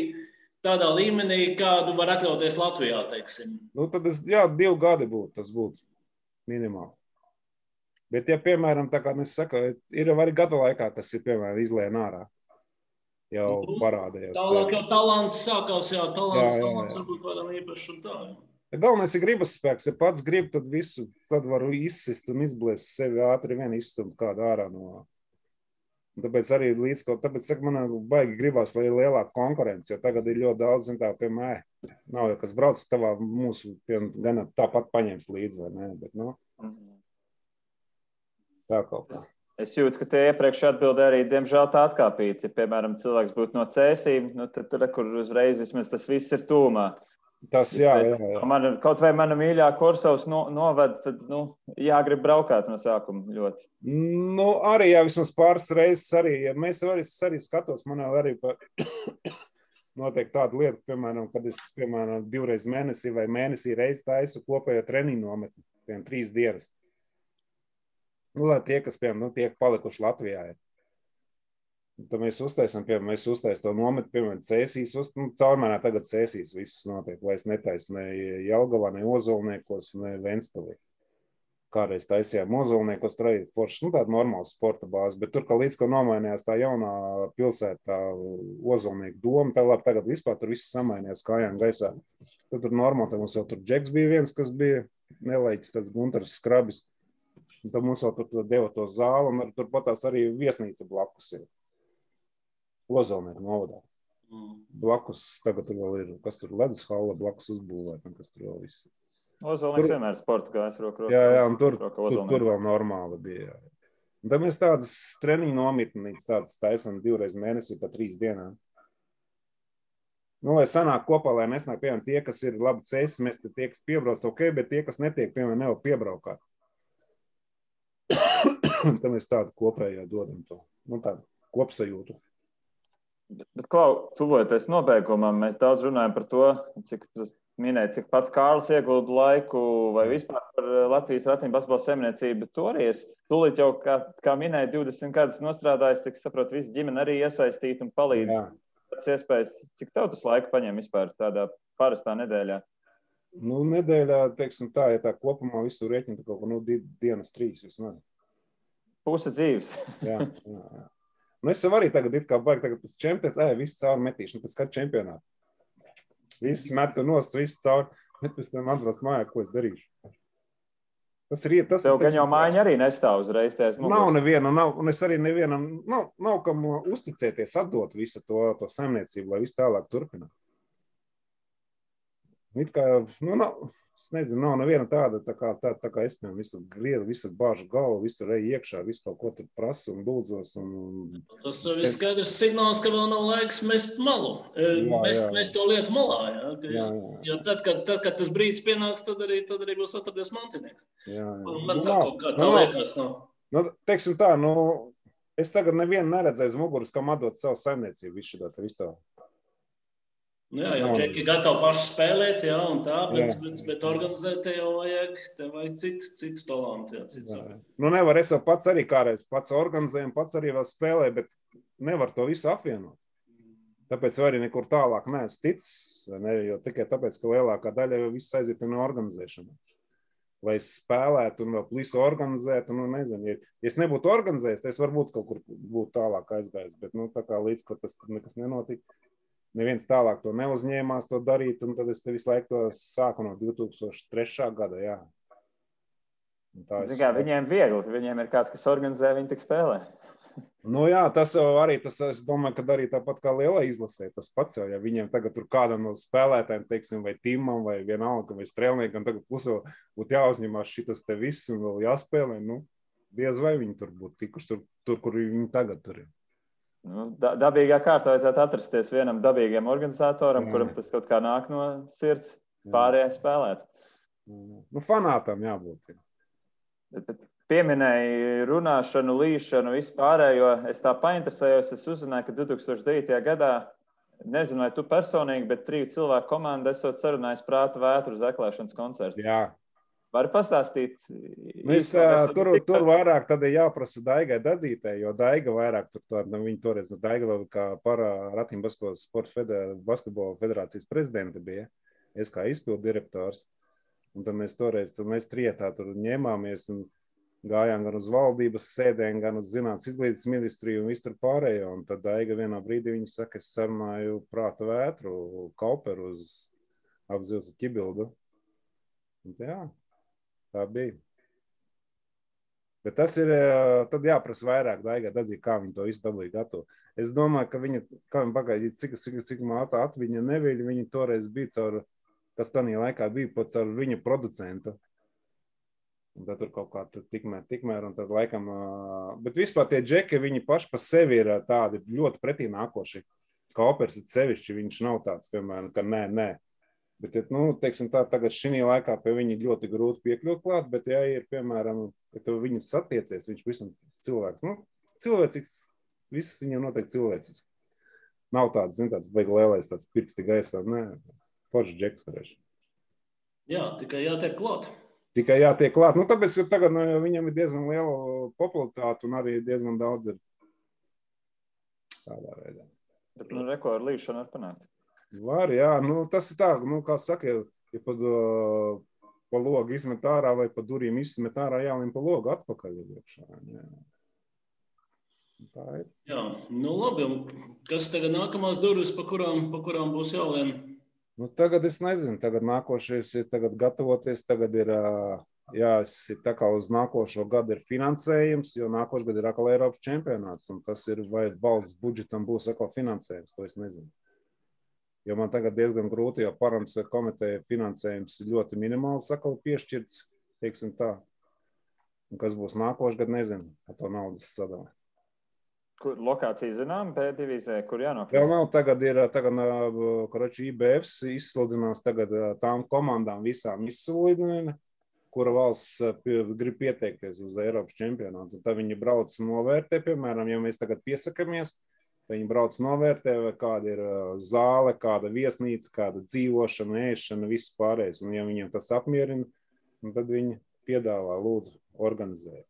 tādā līmenī, kādu var atļauties Latvijā, teiksim. Nu, tad es, jā, divi gadi būtu, tas būtu minimāli. Bet, ja, piemēram, tā kā es saku, ir arī gada laikā, kas ir, piemēram, izlēna ārā, jau Nu, parādījās. Tālāk jau talants sākās, jā, talants, Jā, jā, talants jā. varbūt varam īpaši un tā. jā. Galvenais ir gribas spēks. Ja pats grib, tad visu tad varu izsist un izblēst sevi ātri vien izstumt kādu ārā no. Tāpēc arī līdz kaut tāpēc, saka, man baigi gribās, lai ir lielāka konkurence, jo tagad ir ļoti daudz, zin tā, piemēram, nav jau kas brauc tavā mūsu, piemēram, gan tāpat paņems līdzi, vai ne, bet, nu, tā kaut kā. Es jūtu, ka tie iepriekš atbildēja arī, diemžēl, tā atkāpīt. Ja, piemēram, cilvēks būtu no cēsīm, nu, tad tur, kur uzreiz vismaz tas viss ir tūmā. Tas, jā, jā, jā. Man, kaut vai mana mīļā kursovs no, novada, tad nu, jāgrib braukāt no sākuma ļoti. Nu, arī, jā, vismaz pāris reizes arī, ja mēs arī, arī skatos, man jau arī pa, notiek tāda lieta, piemēram, kad es, piemēram, divreiz mēnesī vai mēnesī reiz taisu kopējo treniņu nometni, piemēram, trīs dienas. Nu, lai tie, kas, piemēram, nu, tiek palikuši Latvijā, ir. Tad mēs uztaisām, piemēram, mēs uztaisām to nometni, piemēram, cēsīs, uz, nu, caurmērā tagad cēsīs viss notiek, lai es netaisu ne Jelgavā, ne Ozolniekos, ne Ventspilī. Kādreiz taisījām Ozolniekos, tur arī foršs, nu, tāda normāla sporta bāze, bet tur, kā līdz ko nomainījās tā jaunā pilsēta, tā Ozolnieku doma, tā labi, tagad vispār tur viss samainījās kājām gaisā. Tad tur normāli, tad mums jau tur Džeks bija viens, kas bija nelaiķis, tas Gunters Skrabis. Un tad mums jau tur deva to zāli, un turpat tās arī viesnīca blakus ir. Ozolnieku novadā. Mm. Blakus tagad vēl ir, kas tur ledus halla blakus uzbūvēta, un kas tur vēl viss. Ozolnieks Tur- vienmēr sporta gājis roku. Jā, jā, un tur, Rokā tur, tur vēl normāli bija. Jā. Un Tad mēs tādas treniņu nometnītes tādas taisām divreiz mēnesī pa trīs dienām. Nu, lai sanāk kopā, lai nesnāk, piemēram, tie, kas ir labi ceļš, mēs te tie, kas piebrauc, ok, bet tie, kas netiek, piemēram, nevar piebraukāt. *coughs* Tad mēs tādu kopējo dodam to, nu, tādu kopsajūtu. Bet, Klau, tuvojoties nobeigumam, mēs daudz runājam par to, cik minēja, cik pats Kārlis iegulda laiku vai vispār par eh, Latvijas ratiņu basketbola saimniecību. Tur es tūlīt jau, kā, kā minēju, 20 gadus nostrādājis, tik saprotu, visi ģimene arī iesaistīt un palīdz. Jā. Pēc iespējas, cik tev tas laika paņem vispār tādā parastā nedēļā? Nu, nedēļā, teiksim tā, ja tā kopumā visu rēķinu, tad kaut kā, nu, di- dienas trīs vismaz. Puse dzīves. Jā, *laughs* jā, jā. Nu, es jau arī tagad, kā baigi, tagad pēc čempions, ej, viss caur metīšanu, pēc katra čempionāta. Viss metu nost, viss caur, bet pēc tam atbrauc mājā, ko es darīšu. Tas ir, tas Tev ir, gan jau mājiņa arī nestāv uzreiz. Nav neviena, nav, un es arī nevienam, nav, nav kam uzticēties, atdot visu to, to saimniecību, lai viss tālāk turpinātu. It kā, nu, nav, es nezinu, nav neviena tāda, tā kā, tā, tā kā es, piemēram, visu griedu, visu bāžu galvu, visu reju iekšā, visu kaut ko tur prasu un lūdzos. Un, Tas ir skaidrs signāls, ka vēl nav laiks mest malu. E, Jā, Mēs, jā. mēs to lietu malā. Jā, ka, jā, jā. Jo tad, kad, tad, kad tas brīdis pienāks, tad arī, tad arī būs atradies mantinieks. jā, jā. Un Man Nu, tā kaut kā nu, tā nav. liekas. Nav. Nu, teiksim tā, nu, es tagad nevienu neredzēju aiz muguras, kam atdot savu saimniecību visu šo visu to. Nu, jā, jau čeki gatavi paši spēlēt, jā, un tā, bet, Jā. bet, bet organizēt te jau vajag, te vajag citu, citu talantu. Jā, citu Jā. Nu, nevar es jau pats arī kādreiz pats organizēju, pats arī vēl spēlēju, bet nevar to visu apvienot. Tāpēc arī nekur tālāk neesmu ticis, ne, jo tikai tāpēc, ka lielākā daļa jau viss aiziet no organizēšanas. Lai es spēlētu un vēl visu organizētu, nu, nezinu, ja, es nebūtu organizējis, tad es varbūt kaut kur būtu tālāk aizgājis. Bet, nu, tā kā līdz ko tas nekas nenotika, neviens tālāk to neuzņēmās to darīt, un tad es te visu laiku to sāku no 2003. gada, jā. Es- Kā, viņiem viegli, viņiem ir kāds, kas organizē, viņi tik spēlē. *laughs* Nu, jā, tas arī, tas, es domāju, ka arī tāpat kā lielai izlasē, tas pats jau, ja viņiem tagad tur kādam no spēlētājiem, teiksim, vai Timam, vai vienalga, vai Strēlniekam, tagad pusē būtu jāuzņemās šitas te viss un vēl jāspēlē, nu, diez vai viņi tur būtu tikuši tur, tur kur viņi tagad tur ir. Nu, da, dabīgā kārtā vajadzētu atrasties vienam dabīgam organizatoram, Jā. kuram tas kaut kā nāk no sirds, Jā. pārējie spēlēt. Nu, fanātam jābūt. jā. Bet, bet pieminēja runāšanu, līšanu, vispārējo. Es tā painteresējos, es uzzināju, ka 2009. gadā, nezinu, vai tu personīgi, bet triju cilvēku komanda esot sarunājis prāta vētru uz eklēšanas koncertu. Jā. Vari pastāstīt? Mēs, tā, es tur, tik- tur vairāk ir jāprasa Daigai Dadzītē, jo Daiga vairāk tur tā, nu, viņa toreiz, Daiga vēl kā para Ratīm Basketbola federācijas prezidenta bija, es kā izpildu direktors. Un tad mēs toreiz, tad mēs trietā tur ņēmāmies un gājām gan uz valdības sēdēm, gan uz zinātnīs izglītības ministriju un visu tur pārējo. Un tad Aiga vienā brīdī viņa saka, es sarunāju prāta vētru, kauperu uz apzilsu ķibildu. Un, jā, tā bija. Bet tas ir, jāprasa vairāk, Daigai, atzīt, kā viņi to visu dabūja gatavu. Es domāju, ka viņa, kā viņa pagaidīja, cik, cik, cik mātā atviņa neviļ, viņa toreiz bija caur, kas tanī laikā bija pat caur viņa producentu. Un tad tur kaut kā tur tikmēr, tikmēr, un tad laikam, bet vispār tie džeki, viņi paši pa sevi ir tādi ļoti pretī nākoši. Kaupers ir sevišķi, viņš nav tāds, piemēram, ka nē, nē. Bet, nu, teiksim, tā, tagad šī laikā pie viņa ļoti grūti piekļūt klāt, bet, ja ir, piemēram, ka tu viņu satiecies, viņš visam cilvēks, nu, cilvēcīgs, viss viņam noteikti cilvēcīgs. Nav tāds, zin, tāds beigu lielais, tāds pirksti gaisā, nē, foršs džeks varēšu. Jā, tikai jātiek klāt tikai jātiek klāt. Nu, tāpēc, ka tagad nu, viņam ir diezgan liela popularitāte un arī diezgan daudz ir tādā veidā. Bet, nu, rekordu līšana var panākt. Var, jā, nu, tas ir tā, nu, kā saka, ja uh, pa logu izmet ārā vai pa durvīm izmet ārā, jālim pa logu atpakaļ. Iekšā, jā. Tā ir. Jā, nu labi, un kas tagad nākamās durvis, pa kurām, pa kurām būs jālien? Nu, tagad es nezinu, tagad nākošais ir tagad gatavoties. Tagad ir jāsaka, tā kā uz nākošo gadu ir finansējums, jo nākošais gads ir atkal Eiropas čempionāts. Tas ir vai valsts budžetam būs atkal finansējums, to es nezinu. Jo man tagad diezgan grūti, jo params komiteja finansējums ļoti minimāls, atkal piešķirts, teiksim tā. Un kas būs nākošais gads, nezinu, ar to naudas sadalījumu. Kur lokācija zinām, divīzē, kur jānokļūt? Vēl nav, tagad ir, tagad, karoči, IBFs izsludinās tagad tām komandām visām izsludina, kura valsts grib pieteikties uz Eiropas čempionātu. Tad viņi brauc novērtē, piemēram, ja mēs tagad piesakamies, viņi brauc novērtē, kāda ir zāle, kāda viesnīca, kāda dzīvošana, ēšana, viss pārējais. Un ja viņiem tas apmierina, tad viņi piedāvā, lūdzu, organizēt.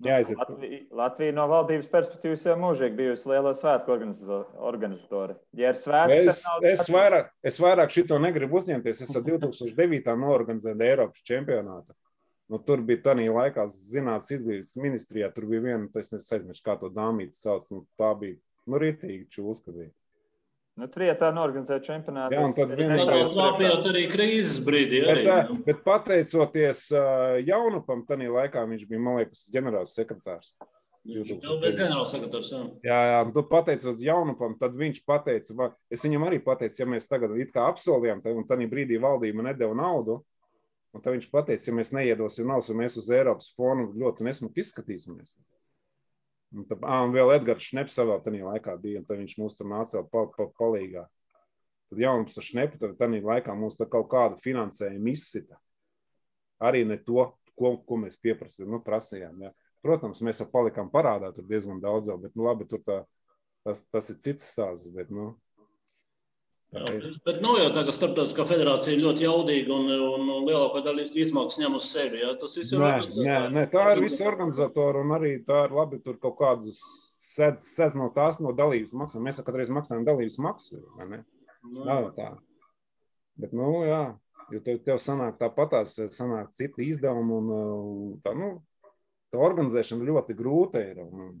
Jāiziet. Latvija, Latvija no valdības perspektīvas jau mūžīgi bijusi liela svētku organizatori. Ja ir svētki, es, es, vairāk, es vairāk šito negribu uzņemties. Es ar 2009. norganizēju Eiropas čempionātu. Nu, tur bija tā laikā, zinātnīs, izglītības ministrijā. Tur bija viena, es nesaizmirsu, kā to dāmīti sauc. Nu, tā bija nu, rītīgi čūska. Bija. Nu, Trietā norganizēja čempionātu. Jā, un tad vienkārši slāpjot arī krīzes brīdī. Arī, bet, nu. bet pateicoties jaunupam, tanī laikā viņš bija, man liekas, ģenerāls sekretārs. Jā, jā, tu pateicot jaunupam, tad viņš pateica, es viņam arī pateicu, ja mēs tagad it kā apsolījām, un tad brīdī valdība nedeva naudu, un tad viņš pateica, ja mēs neiedosim naudu, mēs uz Eiropas fonu ļoti nesmuki izskatīsimies. Un, tā, à, un vēl Edgars Šneps savā tajā laikā bija, un viņš mums tur nāca pa, pa, palīgā. Tad jaunums ar Šnepu, tad tajā laikā mums tā kaut kādu finansējumu izsita. Arī ne to, ko, ko mēs pieprasījām, nu, prasījām. Ja. Protams, mēs jau palikām parādā tur diezgan daudz, bet, nu, labi, tur tā, tas, tas ir cits stāsts, bet, nu, bet, bet nav jau tā, ka starptautiskā federācija ir ļoti jaudīga un, un, lielāko daļu izmaksu ņem uz sevi. Jā. Tas viss ir nē, nē, nē, tā ir visa organizatora un arī tā ir labi tur kaut kādus sedz, sedz no tās no dalības maksām. Mēs katru reizi maksājam dalības maksu, vai ne? Nu, nav tā. Bet, nu, jā, jo tev, tev sanāk tāpatās, sanāk citi izdevumi un tā, nu, tā organizēšana ļoti grūta ir. Un,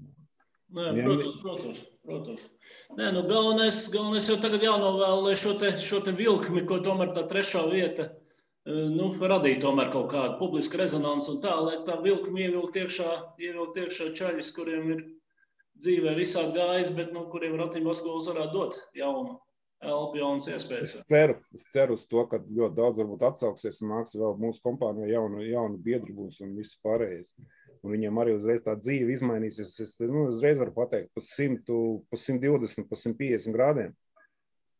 Nē, protams, protams. protams. Nē, nu galvenais, galvenais jau tagad jānovēl, lai šo te, šo te vilkmi, ko tomēr tā trešā vieta e, nu, radīja tomēr kaut kādu publisku rezonansu un tā, lai tā vilkmi ievilkt iekšā, ievilkt iekšā čaļus, kuriem ir dzīvē visādi gājis, bet nu, kuriem ratīm basketbols varētu dot jaunu jaunas iespējas. Es ceru, es ceru uz to, ka ļoti daudz varbūt atsauksies un nāks vēl mūsu kompānijā jaunu, jaunu biedru būs un viss pārējais un viņam arī uzreiz tā dzīve izmainīsies. Es nu, uzreiz varu pateikt, pa 100, pa 120, pa 150 grādiem.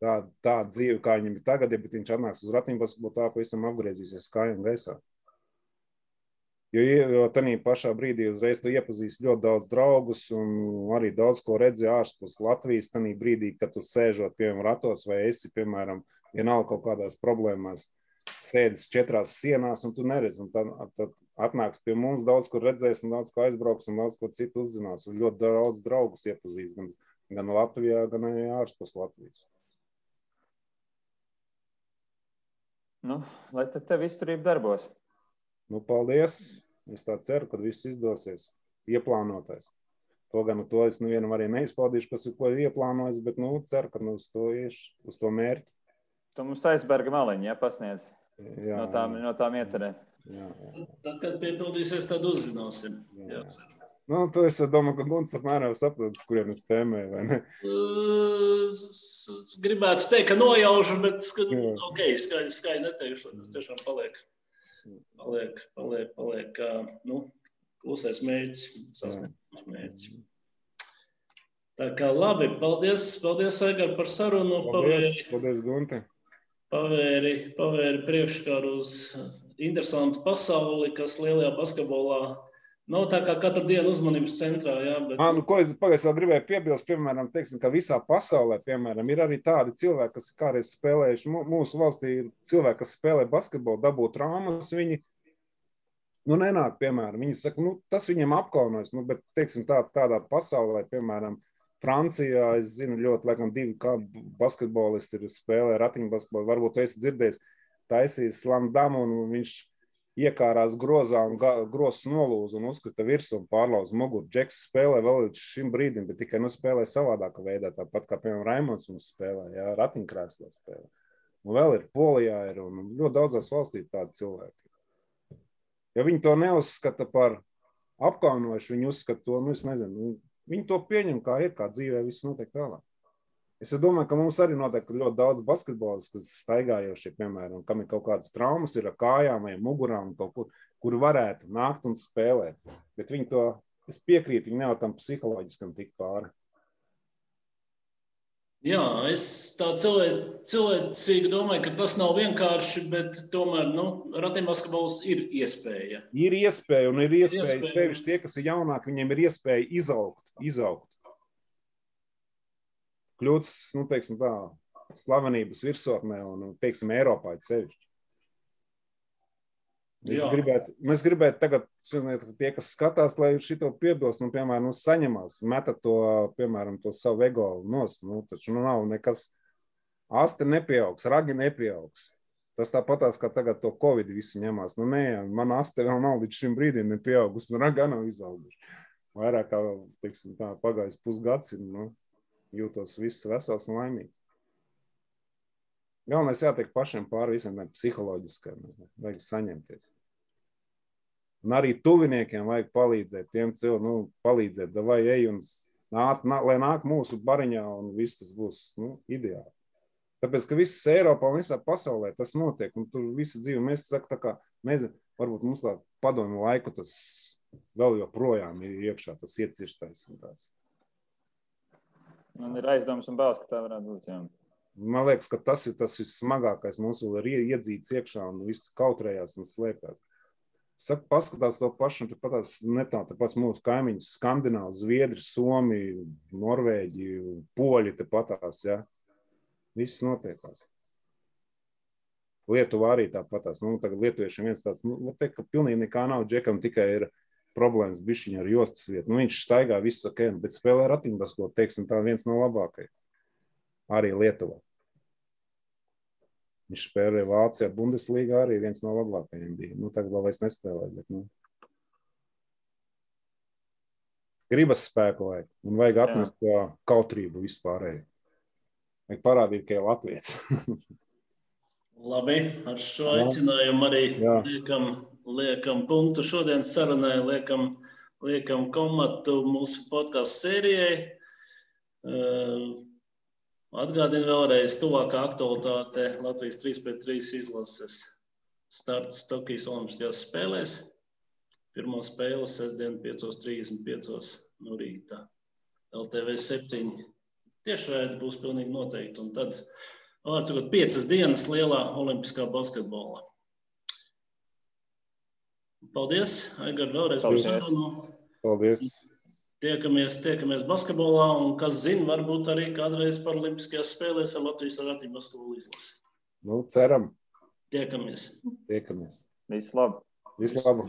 Tā, tā dzīve, kā viņam ir tagad, ja viņš atnāks uz ratiņbas, būtu tā pavisam apgriezīsies kājām gaisā. Jo, jo tajā pašā brīdī uzreiz tu iepazīsti ļoti daudz draugus un arī daudz ko redzi ārpus Latvijas. Tajā brīdī, kad tu sēžot piemēram ratos vai esi, piemēram, vienalga kaut kādās problēmās, sēdis četrās sienās un tu neredzi. Un tad, tad atnāks pie mums, daudz kur redzēs, un daudz ko aizbrauks, un daudz ko citu uzzinās. Un ļoti daudz draugus iepazīs gan, gan Latvijā, gan arī ārpus Latvijas. Nu, lai tad tev izturība darbos. Nu, paldies! Es tā ceru, ka viss izdosies ieplānotais. To gan to es nevienam arī neizpaudīšu, kas ir ko ieplānojis, bet nu, ceru, ka nu, uz to iešu, uz to mērķi. Tu mums aizberga maliņu, ja pasniedz jā, no tām, no tām iecerēm. Jā, jā. Tad, kad piepildīsies, tad uzzināsim. Jā. Nu, tu esi domā, ka Gunts apmēram saprotas, kuriem es tēmēju, vai ne? Es gribētu teikt, ka nojaušu, bet jā. ok, skaidri, skaidri neteikšu, tas tiešām paliek, paliek, paliek, paliek nu, klusais mērķis, sasniegums mērķis. Tā kā labi, paldies, paldies, Aigar, par sarunu. Paldies, paldies Gunte. Pavēri, pavēri priekškaru uz interesantu pasauli, kas lielajā basketbolā nav tā kā katru dienu uzmanības centrā. Jā, bet... À, nu, ko es pagaidām gribēju piebilst, piemēram, teiksim, ka visā pasaulē piemēram, ir arī tādi cilvēki, kas kādreiz spēlējuši. Mūsu valstī ir cilvēki, kas spēlē basketbolu, dabū traumas. Viņi nu, nenāk, piemēram, viņi saka, nu, tas viņiem apkaunojas. Nu, bet, teiksim, tā, tādā pasaulē, piemēram, Francijā, es zinu, ļoti, laikam, divi basketbolisti ir spēlē ratiņbasketbolu. Varbūt es dzirdēju, taisījis slamdamu, un viņš iekārās grozā un grozs nolūza un uzkrita virsū un pārlauza muguru. Džeks spēlē vēl līdz šim brīdim, bet tikai nu spēlē savādākā veidā, tāpat kā, piemēram, Raimons mums spēlē, jā, ratiņkrēslā spēlē. Un vēl ir Polijā, ir un ļoti daudzās valstīs tādi cilvēki. Ja viņi to neuzskata par apkaunojuši, viņi uzskata to, nu, es nezinu, viņi to pieņem kā ir, kā dzīvē viss notiek tālāk. Es domāju, ka mums arī noteikti ļoti daudz basketbolistu, kas staigājošie, piemēram, kam ir kaut kādas traumas, ir ar kājām vai mugurām, kur, kur varētu nākt un spēlēt. Bet viņi to, es piekrītu, viņi nav tam psiholoģiskam tik pāri. Jā, es tā cilvēcīgi domāju, ka tas nav vienkārši, bet tomēr nu, ratiņbasketbols ir iespēja. Ir iespēja, un ir iespēja, iespēja. sevišķi tie, kas ir jaunāki, viņiem ir iespēja izaugt. izaugt kļūt nu, teiksim, tā, slavenības virsotnē un teiksim, Eiropā ir sevišķi. Es gribētu, nu, es gribētu tagad, tie, kas skatās, lai šito piebilst, nu, piemēram, nu, saņemās, metat to, piemēram, to savu ego nos, nu, taču nu, nav nekas, asti nepieaugs, ragi nepieaugs. Tas tāpatās, kā tagad to Covid visi ņemās. Nu, nē, man asti vēl nav līdz šim brīdim nepieaugusi, un raga nav izauguši. Vairāk kā, teiksim, tā pagājis pusgads, nu, jūtos viss vesels un laimīgs. Galvenais jātiek pašiem pāri visam tam psiholoģiskam, vajag saņemties. Un arī tuviniekiem vajag palīdzēt, tiem cilvēkiem, nu, palīdzēt, vai ej un nāk, nāk, lai nāk mūsu bariņā un viss tas būs nu, ideāli. Tāpēc, ka visas Eiropā un visā pasaulē tas notiek, un tur visa dzīve, mēs sakam, tā kā, nezinu, varbūt mums tā padomju laiku tas vēl joprojām ir iekšā, tas iecirstais un tās. Man ir aizdoms un bāls, ka tā varētu būt. Jā. Man liekas, ka tas ir tas vissmagākais. Mums vēl ir iedzīts iekšā un viss kautrējās un slēpjas. Saka, paskatās to pašu, un pat tās netā, tāpat mūsu kaimiņus, Skandināvi, Zviedri, Somija, Norvēģi, Poļi, tepatās, ja. Viss notiekās. Lietuva arī tāpatās. Nu, tagad lietuviešiem viens tāds, nu, teikt, ka pilnīgi nekā nav, džekam tikai ir problēmas bišķiņa ar jostas vietu. Nu, viņš staigā visu ok, bet spēlē ratiņbaskot, teiksim, tā viens no labākajiem. Arī Lietuvā. Viņš spēlēja Vācijā, Bundeslīgā arī viens no labākajiem bija. Nu, tagad vēl vairs nespēlē, bet, nu. Gribas spēku vajag, un vajag atmest to kautrību vispārēji. Vajag parādīt, ka ir Latvijas. *laughs* Labi, ar šo aicinājumu arī liekam liekam punktu šodienas sarunai, liekam, liekam komatu mūsu podkāstu sērijai. Uh, Atgādinu vēlreiz, tuvākā aktualitāte Latvijas 3-3 izlases starts Tokijas Olimpiskajās spēlēs. Pirmā spēle sestdien 5.35 no rīta. LTV 7 tiešraidi būs pilnīgi noteikti. Un tad, vārds sakot, piecas dienas lielā olimpiskā basketbolā. Paldies, Aigar, vēlreiz par sarunu. Paldies. Tiekamies, tiekamies basketbolā, un kas zina, varbūt arī kādreiz Paralimpiskajās spēlēs ar Latvijas ratiņu basketbolu izlasi. Nu, ceram. Tiekamies. Tiekamies. Visu labu. Visu labu.